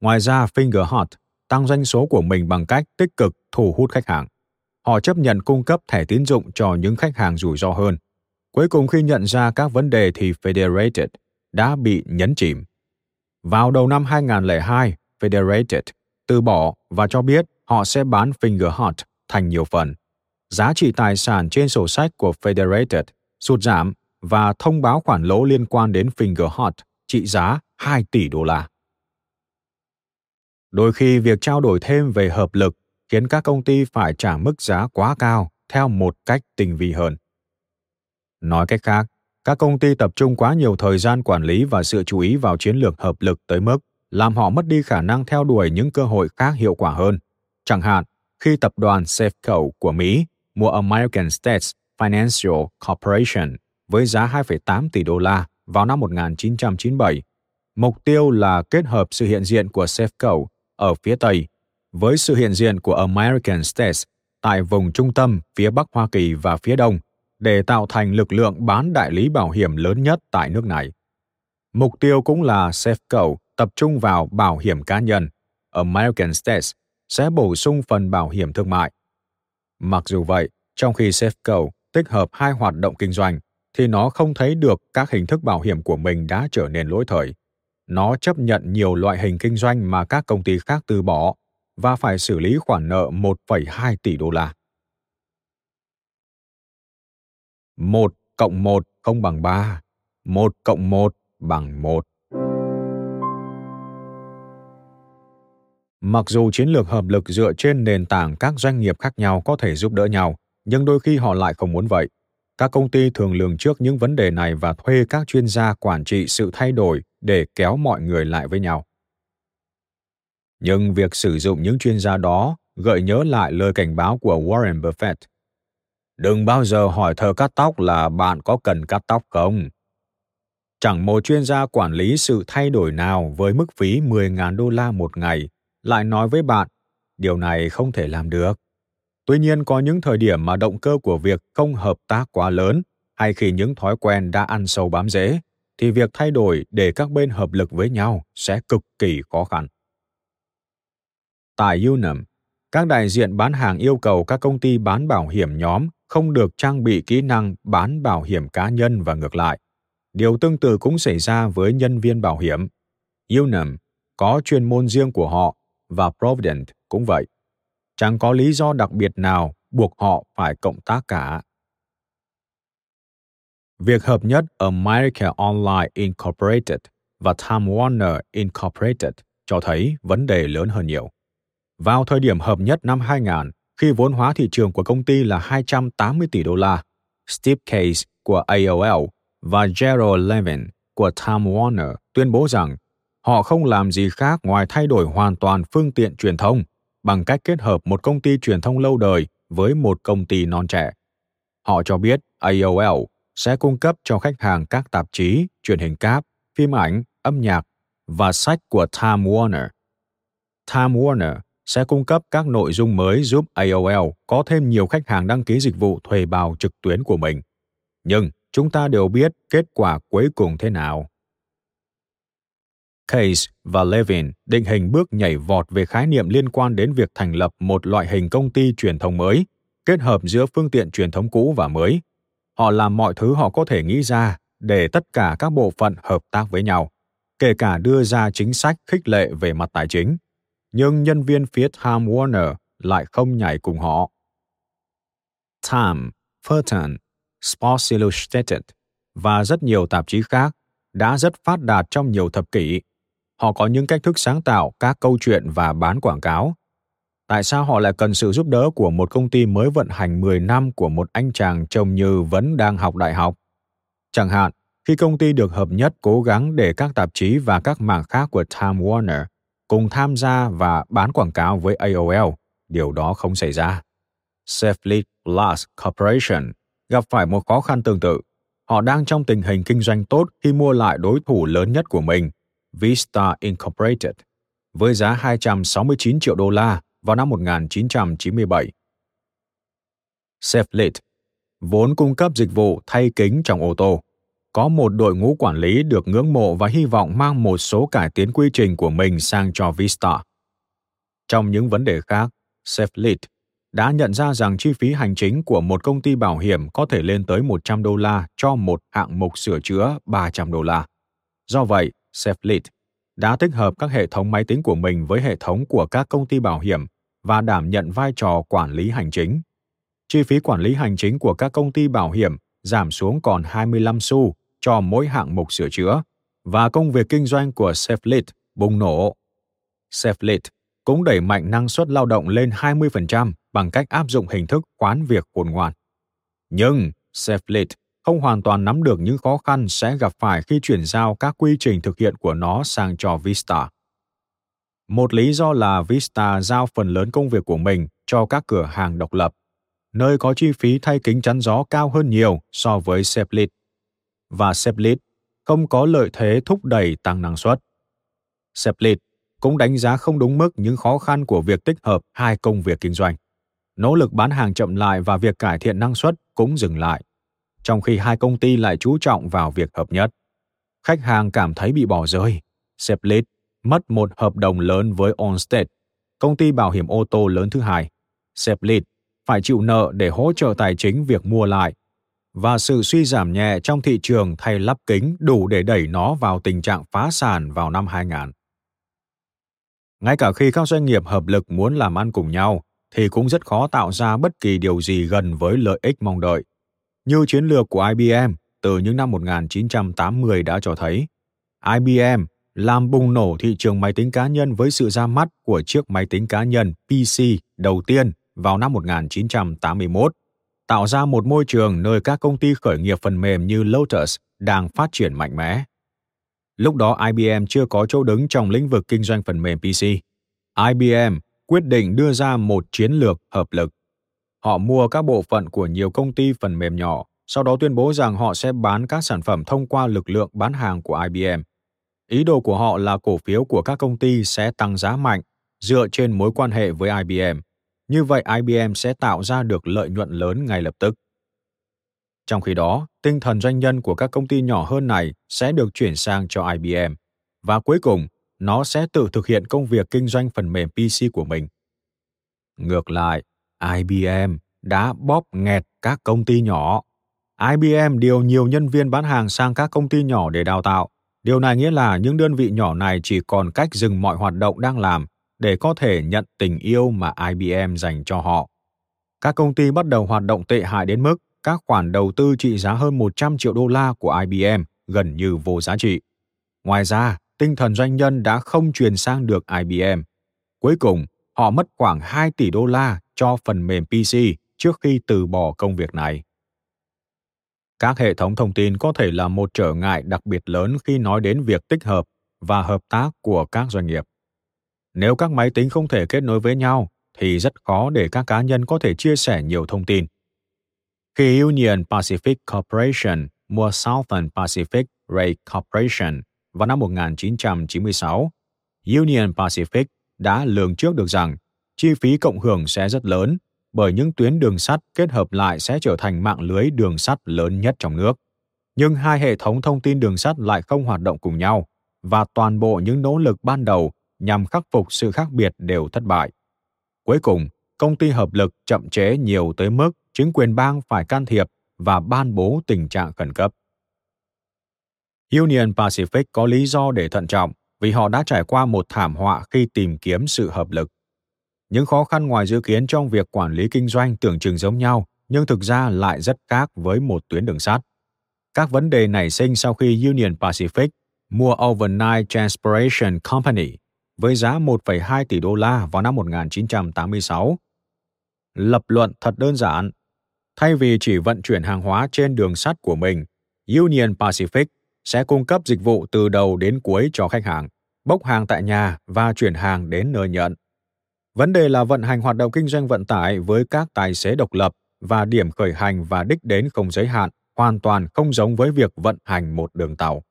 Ngoài ra, Fingerhut tăng doanh số của mình bằng cách tích cực thu hút khách hàng. Họ chấp nhận cung cấp thẻ tín dụng cho những khách hàng rủi ro hơn. Cuối cùng khi nhận ra các vấn đề thì Federated đã bị nhấn chìm. Vào đầu năm 2002, Federated từ bỏ và cho biết họ sẽ bán Fingerhut thành nhiều phần. Giá trị tài sản trên sổ sách của Federated sụt giảm và thông báo khoản lỗ liên quan đến Fingerhut trị giá 2 tỷ đô la. Đôi khi việc trao đổi thêm về hợp lực khiến các công ty phải trả mức giá quá cao theo một cách tinh vi hơn. Nói cách khác, các công ty tập trung quá nhiều thời gian quản lý và sự chú ý vào chiến lược hợp lực tới mức làm họ mất đi khả năng theo đuổi những cơ hội khác hiệu quả hơn. Chẳng hạn, khi tập đoàn Safeco của Mỹ mua American States Financial Corporation với giá 2,8 tỷ đô la vào năm 1997. Mục tiêu là kết hợp sự hiện diện của Safeco ở phía Tây với sự hiện diện của American States tại vùng trung tâm phía Bắc Hoa Kỳ và phía Đông để tạo thành lực lượng bán đại lý bảo hiểm lớn nhất tại nước này. Mục tiêu cũng là Safeco tập trung vào bảo hiểm cá nhân. American States sẽ bổ sung phần bảo hiểm thương mại. Mặc dù vậy, trong khi Safeco tích hợp hai hoạt động kinh doanh, thì nó không thấy được các hình thức bảo hiểm của mình đã trở nên lỗi thời. Nó chấp nhận nhiều loại hình kinh doanh mà các công ty khác từ bỏ và phải xử lý khoản nợ 1,2 tỷ đô la. 1 cộng 1 không bằng 3. 1 cộng 1 bằng 1. Mặc dù chiến lược hợp lực dựa trên nền tảng các doanh nghiệp khác nhau có thể giúp đỡ nhau, nhưng đôi khi họ lại không muốn vậy. Các công ty thường lường trước những vấn đề này và thuê các chuyên gia quản trị sự thay đổi để kéo mọi người lại với nhau. Nhưng việc sử dụng những chuyên gia đó gợi nhớ lại lời cảnh báo của Warren Buffett. Đừng bao giờ hỏi thợ cắt tóc là bạn có cần cắt tóc không. Chẳng một chuyên gia quản lý sự thay đổi nào với mức phí 10.000 đô la một ngày lại nói với bạn, điều này không thể làm được. Tuy nhiên có những thời điểm mà động cơ của việc không hợp tác quá lớn hay khi những thói quen đã ăn sâu bám rễ, thì việc thay đổi để các bên hợp lực với nhau sẽ cực kỳ khó khăn. Tại Unum, các đại diện bán hàng yêu cầu các công ty bán bảo hiểm nhóm không được trang bị kỹ năng bán bảo hiểm cá nhân và ngược lại. Điều tương tự cũng xảy ra với nhân viên bảo hiểm. Unum có chuyên môn riêng của họ và Provident cũng vậy. Chẳng có lý do đặc biệt nào buộc họ phải cộng tác cả. Việc hợp nhất America Online Incorporated và Time Warner Incorporated cho thấy vấn đề lớn hơn nhiều. Vào thời điểm hợp nhất năm 2000, khi vốn hóa thị trường của công ty là 280 tỷ đô la, Steve Case của AOL và Gerald Levin của Time Warner tuyên bố rằng họ không làm gì khác ngoài thay đổi hoàn toàn phương tiện truyền thông bằng cách kết hợp một công ty truyền thông lâu đời với một công ty non trẻ. Họ cho biết AOL sẽ cung cấp cho khách hàng các tạp chí, truyền hình cáp, phim ảnh, âm nhạc và sách của Time Warner. Time Warner sẽ cung cấp các nội dung mới giúp AOL có thêm nhiều khách hàng đăng ký dịch vụ thuê bao trực tuyến của mình. Nhưng chúng ta đều biết kết quả cuối cùng thế nào. Case và Levin định hình bước nhảy vọt về khái niệm liên quan đến việc thành lập một loại hình công ty truyền thông mới, kết hợp giữa phương tiện truyền thống cũ và mới. Họ làm mọi thứ họ có thể nghĩ ra để tất cả các bộ phận hợp tác với nhau, kể cả đưa ra chính sách khích lệ về mặt tài chính. Nhưng nhân viên phía Time Warner lại không nhảy cùng họ. Time, Fulton, Sports Illustrated và rất nhiều tạp chí khác đã rất phát đạt trong nhiều thập kỷ họ có những cách thức sáng tạo các câu chuyện và bán quảng cáo. Tại sao họ lại cần sự giúp đỡ của một công ty mới vận hành 10 năm của một anh chàng trông như vẫn đang học đại học? Chẳng hạn, khi công ty được hợp nhất cố gắng để các tạp chí và các mảng khác của Time Warner cùng tham gia và bán quảng cáo với AOL, điều đó không xảy ra. Safely Plus Corporation gặp phải một khó khăn tương tự. Họ đang trong tình hình kinh doanh tốt khi mua lại đối thủ lớn nhất của mình, Vista Incorporated với giá 269 triệu đô la vào năm 1997. Safelit, vốn cung cấp dịch vụ thay kính trong ô tô, có một đội ngũ quản lý được ngưỡng mộ và hy vọng mang một số cải tiến quy trình của mình sang cho Vista. Trong những vấn đề khác, Safelit đã nhận ra rằng chi phí hành chính của một công ty bảo hiểm có thể lên tới 100 đô la cho một hạng mục sửa chữa 300 đô la. Do vậy, Safelit đã tích hợp các hệ thống máy tính của mình với hệ thống của các công ty bảo hiểm và đảm nhận vai trò quản lý hành chính. Chi phí quản lý hành chính của các công ty bảo hiểm giảm xuống còn 25 xu cho mỗi hạng mục sửa chữa và công việc kinh doanh của Safelit bùng nổ. Safelit cũng đẩy mạnh năng suất lao động lên 20% bằng cách áp dụng hình thức khoán việc khôn ngoan. Nhưng Safelit không hoàn toàn nắm được những khó khăn sẽ gặp phải khi chuyển giao các quy trình thực hiện của nó sang cho Vista. Một lý do là Vista giao phần lớn công việc của mình cho các cửa hàng độc lập, nơi có chi phí thay kính chắn gió cao hơn nhiều so với Seplit. Và Seplit không có lợi thế thúc đẩy tăng năng suất. Seplit cũng đánh giá không đúng mức những khó khăn của việc tích hợp hai công việc kinh doanh. Nỗ lực bán hàng chậm lại và việc cải thiện năng suất cũng dừng lại, trong khi hai công ty lại chú trọng vào việc hợp nhất. Khách hàng cảm thấy bị bỏ rơi. Seplit mất một hợp đồng lớn với Allstate, công ty bảo hiểm ô tô lớn thứ hai. Seplit phải chịu nợ để hỗ trợ tài chính việc mua lại và sự suy giảm nhẹ trong thị trường thay lắp kính đủ để đẩy nó vào tình trạng phá sản vào năm 2000. Ngay cả khi các doanh nghiệp hợp lực muốn làm ăn cùng nhau, thì cũng rất khó tạo ra bất kỳ điều gì gần với lợi ích mong đợi. Như chiến lược của IBM từ những năm 1980 đã cho thấy, IBM làm bùng nổ thị trường máy tính cá nhân với sự ra mắt của chiếc máy tính cá nhân PC đầu tiên vào năm 1981, tạo ra một môi trường nơi các công ty khởi nghiệp phần mềm như Lotus đang phát triển mạnh mẽ. Lúc đó IBM chưa có chỗ đứng trong lĩnh vực kinh doanh phần mềm PC. IBM quyết định đưa ra một chiến lược hợp lực. Họ mua các bộ phận của nhiều công ty phần mềm nhỏ, sau đó tuyên bố rằng họ sẽ bán các sản phẩm thông qua lực lượng bán hàng của IBM. Ý đồ của họ là cổ phiếu của các công ty sẽ tăng giá mạnh dựa trên mối quan hệ với IBM. Như vậy IBM sẽ tạo ra được lợi nhuận lớn ngay lập tức. Trong khi đó, tinh thần doanh nhân của các công ty nhỏ hơn này sẽ được chuyển sang cho IBM và cuối cùng nó sẽ tự thực hiện công việc kinh doanh phần mềm PC của mình. Ngược lại, IBM đã bóp nghẹt các công ty nhỏ. IBM điều nhiều nhân viên bán hàng sang các công ty nhỏ để đào tạo. Điều này nghĩa là những đơn vị nhỏ này chỉ còn cách dừng mọi hoạt động đang làm để có thể nhận tình yêu mà IBM dành cho họ. Các công ty bắt đầu hoạt động tệ hại đến mức các khoản đầu tư trị giá hơn 100 triệu đô la của IBM gần như vô giá trị. Ngoài ra, tinh thần doanh nhân đã không truyền sang được IBM. Cuối cùng, họ mất khoảng 2 tỷ đô la cho phần mềm PC trước khi từ bỏ công việc này. Các hệ thống thông tin có thể là một trở ngại đặc biệt lớn khi nói đến việc tích hợp và hợp tác của các doanh nghiệp. Nếu các máy tính không thể kết nối với nhau thì rất khó để các cá nhân có thể chia sẻ nhiều thông tin. Khi Union Pacific Corporation mua Southern Pacific Rail Corporation vào năm 1996, Union Pacific đã lường trước được rằng chi phí cộng hưởng sẽ rất lớn bởi những tuyến đường sắt kết hợp lại sẽ trở thành mạng lưới đường sắt lớn nhất trong nước. Nhưng hai hệ thống thông tin đường sắt lại không hoạt động cùng nhau và toàn bộ những nỗ lực ban đầu nhằm khắc phục sự khác biệt đều thất bại. Cuối cùng, công ty hợp lực chậm chế nhiều tới mức chính quyền bang phải can thiệp và ban bố tình trạng khẩn cấp. Union Pacific có lý do để thận trọng vì họ đã trải qua một thảm họa khi tìm kiếm sự hợp lực. Những khó khăn ngoài dự kiến trong việc quản lý kinh doanh tưởng chừng giống nhau, nhưng thực ra lại rất khác với một tuyến đường sắt. Các vấn đề nảy sinh sau khi Union Pacific mua Overnight Transportation Company với giá 1,2 tỷ đô la vào năm 1986. Lập luận thật đơn giản. Thay vì chỉ vận chuyển hàng hóa trên đường sắt của mình, Union Pacific sẽ cung cấp dịch vụ từ đầu đến cuối cho khách hàng, bốc hàng tại nhà và chuyển hàng đến nơi nhận. Vấn đề là vận hành hoạt động kinh doanh vận tải với các tài xế độc lập và điểm khởi hành và đích đến không giới hạn hoàn toàn không giống với việc vận hành một đường tàu.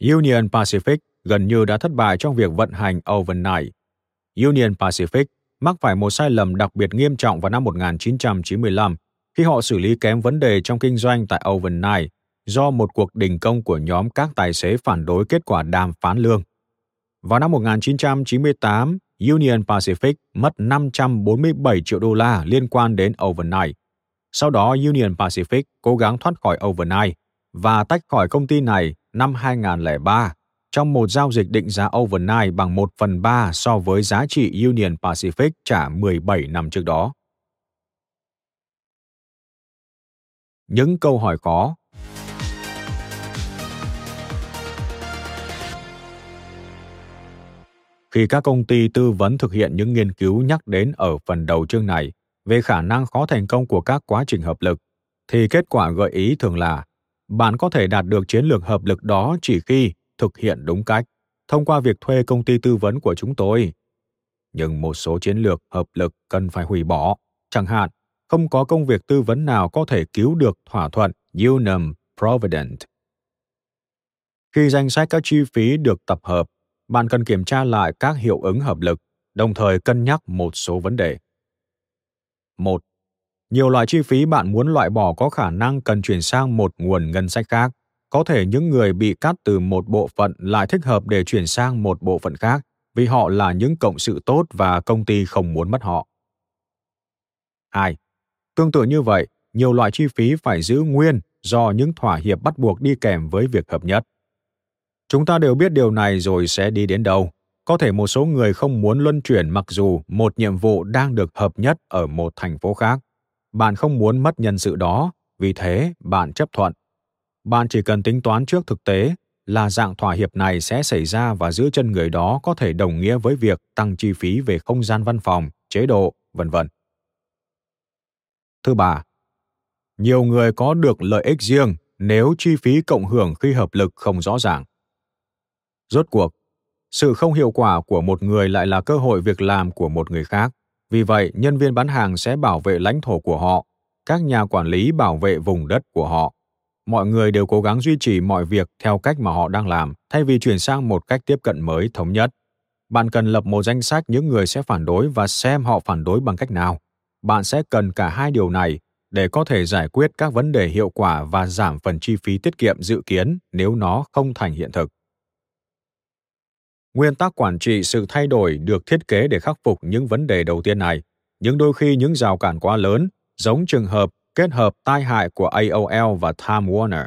Union Pacific gần như đã thất bại trong việc vận hành overnight. Union Pacific mắc phải một sai lầm đặc biệt nghiêm trọng vào năm 1995 khi họ xử lý kém vấn đề trong kinh doanh tại Overnight do một cuộc đình công của nhóm các tài xế phản đối kết quả đàm phán lương. Vào năm 1998, Union Pacific mất 547 triệu đô la liên quan đến Overnight. Sau đó, Union Pacific cố gắng thoát khỏi Overnight và tách khỏi công ty này năm 2003 trong một giao dịch định giá overnight bằng 1 phần 3 so với giá trị Union Pacific trả 17 năm trước đó. Những câu hỏi khó Khi các công ty tư vấn thực hiện những nghiên cứu nhắc đến ở phần đầu chương này về khả năng khó thành công của các quá trình hợp lực, thì kết quả gợi ý thường là bạn có thể đạt được chiến lược hợp lực đó chỉ khi thực hiện đúng cách thông qua việc thuê công ty tư vấn của chúng tôi. Nhưng một số chiến lược hợp lực cần phải hủy bỏ. Chẳng hạn không có công việc tư vấn nào có thể cứu được thỏa thuận unum provident. Khi danh sách các chi phí được tập hợp bạn cần kiểm tra lại các hiệu ứng hợp lực đồng thời cân nhắc một số vấn đề một nhiều loại chi phí bạn muốn loại bỏ có khả năng cần chuyển sang một nguồn ngân sách khác có thể những người bị cắt từ một bộ phận lại thích hợp để chuyển sang một bộ phận khác vì họ là những cộng sự tốt và công ty không muốn mất họ. 2. Tương tự như vậy, nhiều loại chi phí phải giữ nguyên do những thỏa hiệp bắt buộc đi kèm với việc hợp nhất. Chúng ta đều biết điều này rồi sẽ đi đến đâu. Có thể một số người không muốn luân chuyển mặc dù một nhiệm vụ đang được hợp nhất ở một thành phố khác. Bạn không muốn mất nhân sự đó, vì thế bạn chấp thuận bạn chỉ cần tính toán trước thực tế là dạng thỏa hiệp này sẽ xảy ra và giữ chân người đó có thể đồng nghĩa với việc tăng chi phí về không gian văn phòng, chế độ, vân vân. Thứ ba, nhiều người có được lợi ích riêng nếu chi phí cộng hưởng khi hợp lực không rõ ràng. Rốt cuộc, sự không hiệu quả của một người lại là cơ hội việc làm của một người khác. Vì vậy, nhân viên bán hàng sẽ bảo vệ lãnh thổ của họ, các nhà quản lý bảo vệ vùng đất của họ. Mọi người đều cố gắng duy trì mọi việc theo cách mà họ đang làm thay vì chuyển sang một cách tiếp cận mới thống nhất. Bạn cần lập một danh sách những người sẽ phản đối và xem họ phản đối bằng cách nào. Bạn sẽ cần cả hai điều này để có thể giải quyết các vấn đề hiệu quả và giảm phần chi phí tiết kiệm dự kiến nếu nó không thành hiện thực nguyên tắc quản trị sự thay đổi được thiết kế để khắc phục những vấn đề đầu tiên này nhưng đôi khi những rào cản quá lớn giống trường hợp kết hợp tai hại của AOL và Time Warner.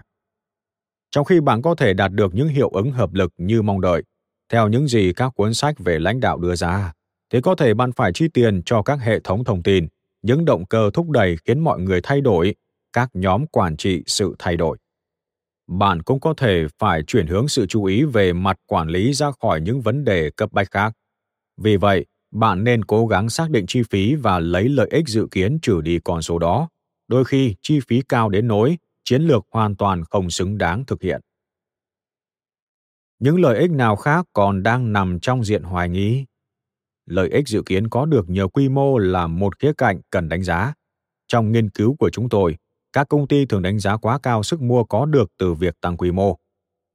Trong khi bạn có thể đạt được những hiệu ứng hợp lực như mong đợi, theo những gì các cuốn sách về lãnh đạo đưa ra, thì có thể bạn phải chi tiền cho các hệ thống thông tin, những động cơ thúc đẩy khiến mọi người thay đổi, các nhóm quản trị sự thay đổi. Bạn cũng có thể phải chuyển hướng sự chú ý về mặt quản lý ra khỏi những vấn đề cấp bách khác. Vì vậy, bạn nên cố gắng xác định chi phí và lấy lợi ích dự kiến trừ đi con số đó. Đôi khi chi phí cao đến nỗi chiến lược hoàn toàn không xứng đáng thực hiện. Những lợi ích nào khác còn đang nằm trong diện hoài nghi? Lợi ích dự kiến có được nhờ quy mô là một khía cạnh cần đánh giá. Trong nghiên cứu của chúng tôi các công ty thường đánh giá quá cao sức mua có được từ việc tăng quy mô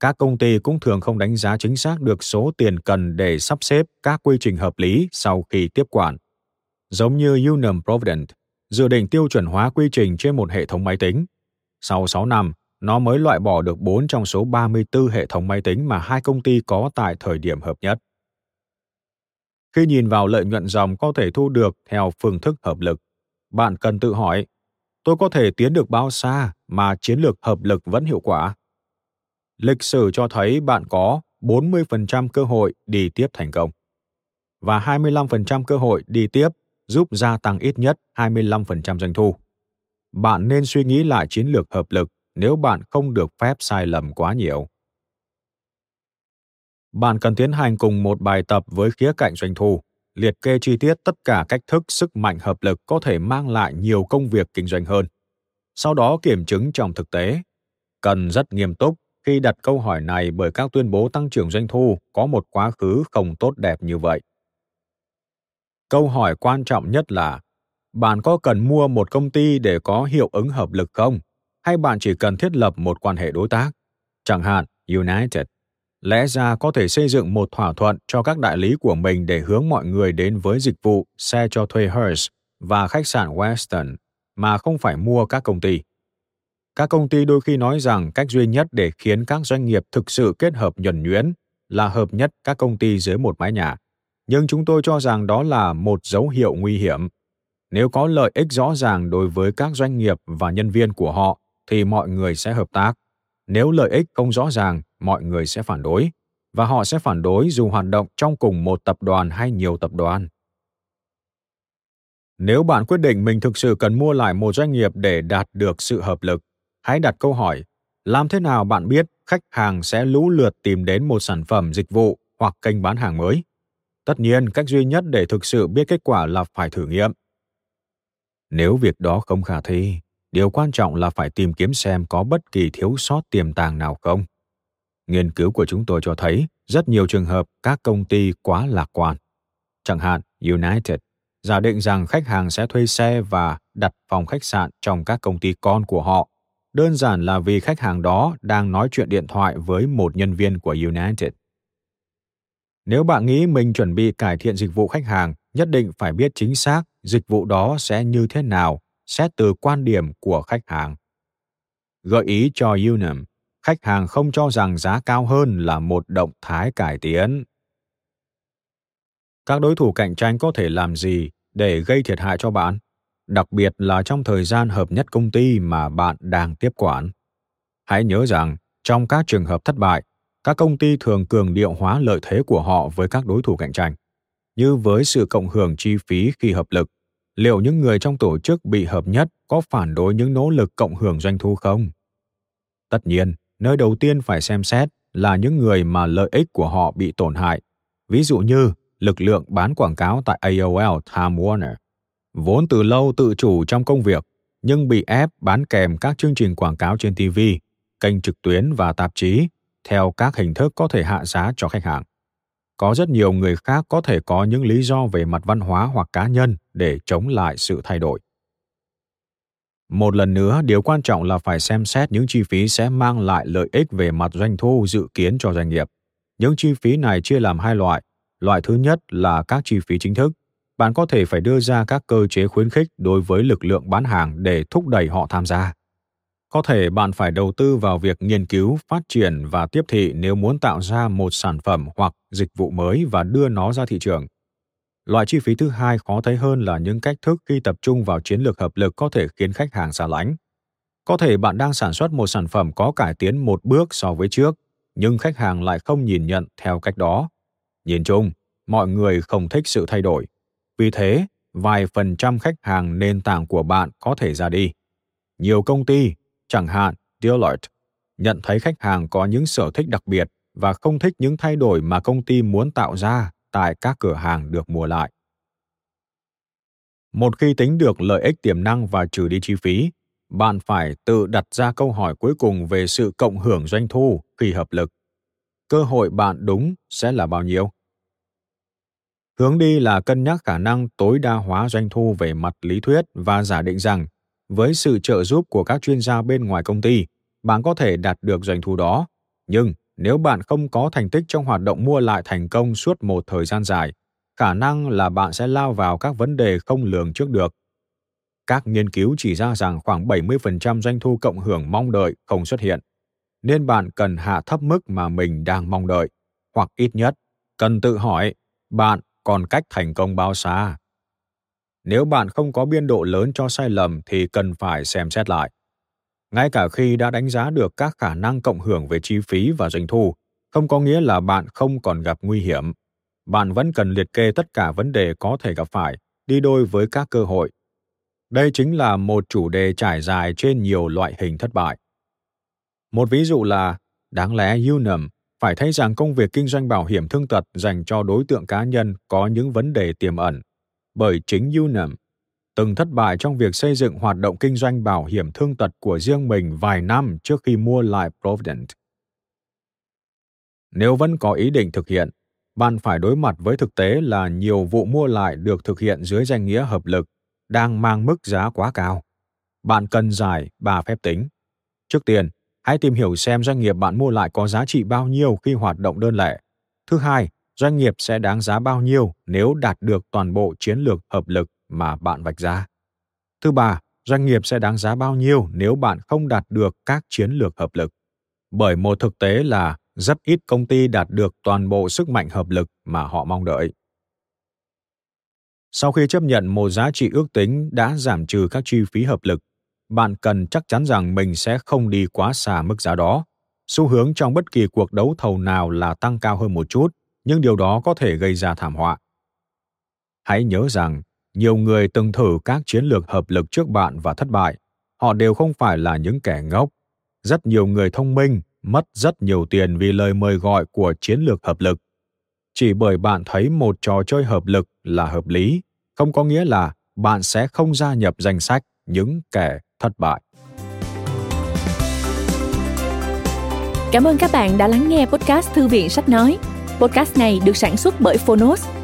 các công ty cũng thường không đánh giá chính xác được số tiền cần để sắp xếp các quy trình hợp lý sau khi tiếp quản giống như Unum Provident dự định tiêu chuẩn hóa quy trình trên một hệ thống máy tính. Sau 6 năm, nó mới loại bỏ được 4 trong số 34 hệ thống máy tính mà hai công ty có tại thời điểm hợp nhất. Khi nhìn vào lợi nhuận dòng có thể thu được theo phương thức hợp lực, bạn cần tự hỏi, tôi có thể tiến được bao xa mà chiến lược hợp lực vẫn hiệu quả? Lịch sử cho thấy bạn có 40% cơ hội đi tiếp thành công và 25% cơ hội đi tiếp giúp gia tăng ít nhất 25% doanh thu. Bạn nên suy nghĩ lại chiến lược hợp lực nếu bạn không được phép sai lầm quá nhiều. Bạn cần tiến hành cùng một bài tập với khía cạnh doanh thu, liệt kê chi tiết tất cả cách thức sức mạnh hợp lực có thể mang lại nhiều công việc kinh doanh hơn. Sau đó kiểm chứng trong thực tế. Cần rất nghiêm túc khi đặt câu hỏi này bởi các tuyên bố tăng trưởng doanh thu có một quá khứ không tốt đẹp như vậy câu hỏi quan trọng nhất là, bạn có cần mua một công ty để có hiệu ứng hợp lực không hay bạn chỉ cần thiết lập một quan hệ đối tác chẳng hạn, united lẽ ra có thể xây dựng một thỏa thuận cho các đại lý của mình để hướng mọi người đến với dịch vụ xe cho thuê Hertz và khách sạn Western. mà không phải mua các công ty. Các công ty đôi khi nói rằng cách duy nhất để khiến các doanh nghiệp thực sự kết hợp nhuần nhuyễn là hợp nhất các công ty dưới một mái nhà. Nhưng chúng tôi cho rằng đó là một dấu hiệu nguy hiểm. Nếu có lợi ích rõ ràng đối với các doanh nghiệp và nhân viên của họ thì mọi người sẽ hợp tác. Nếu lợi ích không rõ ràng, mọi người sẽ phản đối và họ sẽ phản đối dù hoạt động trong cùng một tập đoàn hay nhiều tập đoàn. Nếu bạn quyết định mình thực sự cần mua lại một doanh nghiệp để đạt được sự hợp lực, hãy đặt câu hỏi, làm thế nào bạn biết khách hàng sẽ lũ lượt tìm đến một sản phẩm dịch vụ hoặc kênh bán hàng mới? Tất nhiên, cách duy nhất để thực sự biết kết quả là phải thử nghiệm. Nếu việc đó không khả thi, điều quan trọng là phải tìm kiếm xem có bất kỳ thiếu sót tiềm tàng nào không. Nghiên cứu của chúng tôi cho thấy rất nhiều trường hợp các công ty quá lạc quan. Chẳng hạn United giả định rằng khách hàng sẽ thuê xe và đặt phòng khách sạn trong các công ty con của họ đơn giản là vì khách hàng đó đang nói chuyện điện thoại với một nhân viên của United. Nếu bạn nghĩ mình chuẩn bị cải thiện dịch vụ khách hàng, nhất định phải biết chính xác dịch vụ đó sẽ như thế nào xét từ quan điểm của khách hàng. Gợi ý cho Unum, khách hàng không cho rằng giá cao hơn là một động thái cải tiến. Các đối thủ cạnh tranh có thể làm gì để gây thiệt hại cho bạn? đặc biệt là trong thời gian hợp nhất công ty mà bạn đang tiếp quản. Hãy nhớ rằng, trong các trường hợp thất bại, các công ty thường cường điệu hóa lợi thế của họ với các đối thủ cạnh tranh. Như với sự cộng hưởng chi phí khi hợp lực, liệu những người trong tổ chức bị hợp nhất có phản đối những nỗ lực cộng hưởng doanh thu không? Tất nhiên, nơi đầu tiên phải xem xét là những người mà lợi ích của họ bị tổn hại, ví dụ như lực lượng bán quảng cáo tại AOL Time Warner vốn từ lâu tự chủ trong công việc nhưng bị ép bán kèm các chương trình quảng cáo trên TV, kênh trực tuyến và tạp chí theo các hình thức có thể hạ giá cho khách hàng. Có rất nhiều người khác có thể có những lý do về mặt văn hóa hoặc cá nhân để chống lại sự thay đổi. Một lần nữa, điều quan trọng là phải xem xét những chi phí sẽ mang lại lợi ích về mặt doanh thu dự kiến cho doanh nghiệp. Những chi phí này chia làm hai loại. Loại thứ nhất là các chi phí chính thức, bạn có thể phải đưa ra các cơ chế khuyến khích đối với lực lượng bán hàng để thúc đẩy họ tham gia có thể bạn phải đầu tư vào việc nghiên cứu phát triển và tiếp thị nếu muốn tạo ra một sản phẩm hoặc dịch vụ mới và đưa nó ra thị trường loại chi phí thứ hai khó thấy hơn là những cách thức khi tập trung vào chiến lược hợp lực có thể khiến khách hàng xa lánh. Có thể bạn đang sản xuất một sản phẩm có cải tiến một bước so với trước nhưng khách hàng lại không nhìn nhận theo cách đó. Nhìn chung mọi người không thích sự thay đổi. Vì thế, vài phần trăm khách hàng nền tảng của bạn có thể ra đi. Nhiều công ty, chẳng hạn Deloitte, nhận thấy khách hàng có những sở thích đặc biệt và không thích những thay đổi mà công ty muốn tạo ra tại các cửa hàng được mua lại. Một khi tính được lợi ích tiềm năng và trừ đi chi phí, bạn phải tự đặt ra câu hỏi cuối cùng về sự cộng hưởng doanh thu khi hợp lực. Cơ hội bạn đúng sẽ là bao nhiêu? Hướng đi là cân nhắc khả năng tối đa hóa doanh thu về mặt lý thuyết và giả định rằng với sự trợ giúp của các chuyên gia bên ngoài công ty, bạn có thể đạt được doanh thu đó. Nhưng nếu bạn không có thành tích trong hoạt động mua lại thành công suốt một thời gian dài, khả năng là bạn sẽ lao vào các vấn đề không lường trước được. Các nghiên cứu chỉ ra rằng khoảng 70% doanh thu cộng hưởng mong đợi không xuất hiện, nên bạn cần hạ thấp mức mà mình đang mong đợi, hoặc ít nhất, cần tự hỏi, bạn còn cách thành công bao xa? Nếu bạn không có biên độ lớn cho sai lầm thì cần phải xem xét lại ngay cả khi đã đánh giá được các khả năng cộng hưởng về chi phí và doanh thu, không có nghĩa là bạn không còn gặp nguy hiểm. Bạn vẫn cần liệt kê tất cả vấn đề có thể gặp phải, đi đôi với các cơ hội. Đây chính là một chủ đề trải dài trên nhiều loại hình thất bại. Một ví dụ là, đáng lẽ unum phải thấy rằng công việc kinh doanh bảo hiểm thương tật dành cho đối tượng cá nhân có những vấn đề tiềm ẩn, bởi chính Unum từng thất bại trong việc xây dựng hoạt động kinh doanh bảo hiểm thương tật của riêng mình vài năm trước khi mua lại Provident. Nếu vẫn có ý định thực hiện, bạn phải đối mặt với thực tế là nhiều vụ mua lại được thực hiện dưới danh nghĩa hợp lực đang mang mức giá quá cao. Bạn cần giải ba phép tính. Trước tiên, hãy tìm hiểu xem doanh nghiệp bạn mua lại có giá trị bao nhiêu khi hoạt động đơn lẻ. Thứ hai, doanh nghiệp sẽ đáng giá bao nhiêu nếu đạt được toàn bộ chiến lược hợp lực mà bạn vạch ra. Thứ ba, doanh nghiệp sẽ đáng giá bao nhiêu nếu bạn không đạt được các chiến lược hợp lực. Bởi một thực tế là rất ít công ty đạt được toàn bộ sức mạnh hợp lực mà họ mong đợi. Sau khi chấp nhận một giá trị ước tính đã giảm trừ các chi phí hợp lực, bạn cần chắc chắn rằng mình sẽ không đi quá xa mức giá đó. Xu hướng trong bất kỳ cuộc đấu thầu nào là tăng cao hơn một chút, nhưng điều đó có thể gây ra thảm họa. Hãy nhớ rằng, nhiều người từng thử các chiến lược hợp lực trước bạn và thất bại. Họ đều không phải là những kẻ ngốc. Rất nhiều người thông minh mất rất nhiều tiền vì lời mời gọi của chiến lược hợp lực. Chỉ bởi bạn thấy một trò chơi hợp lực là hợp lý, không có nghĩa là bạn sẽ không gia nhập danh sách những kẻ thất bại. Cảm ơn các bạn đã lắng nghe podcast Thư viện Sách Nói. Podcast này được sản xuất bởi Phonos,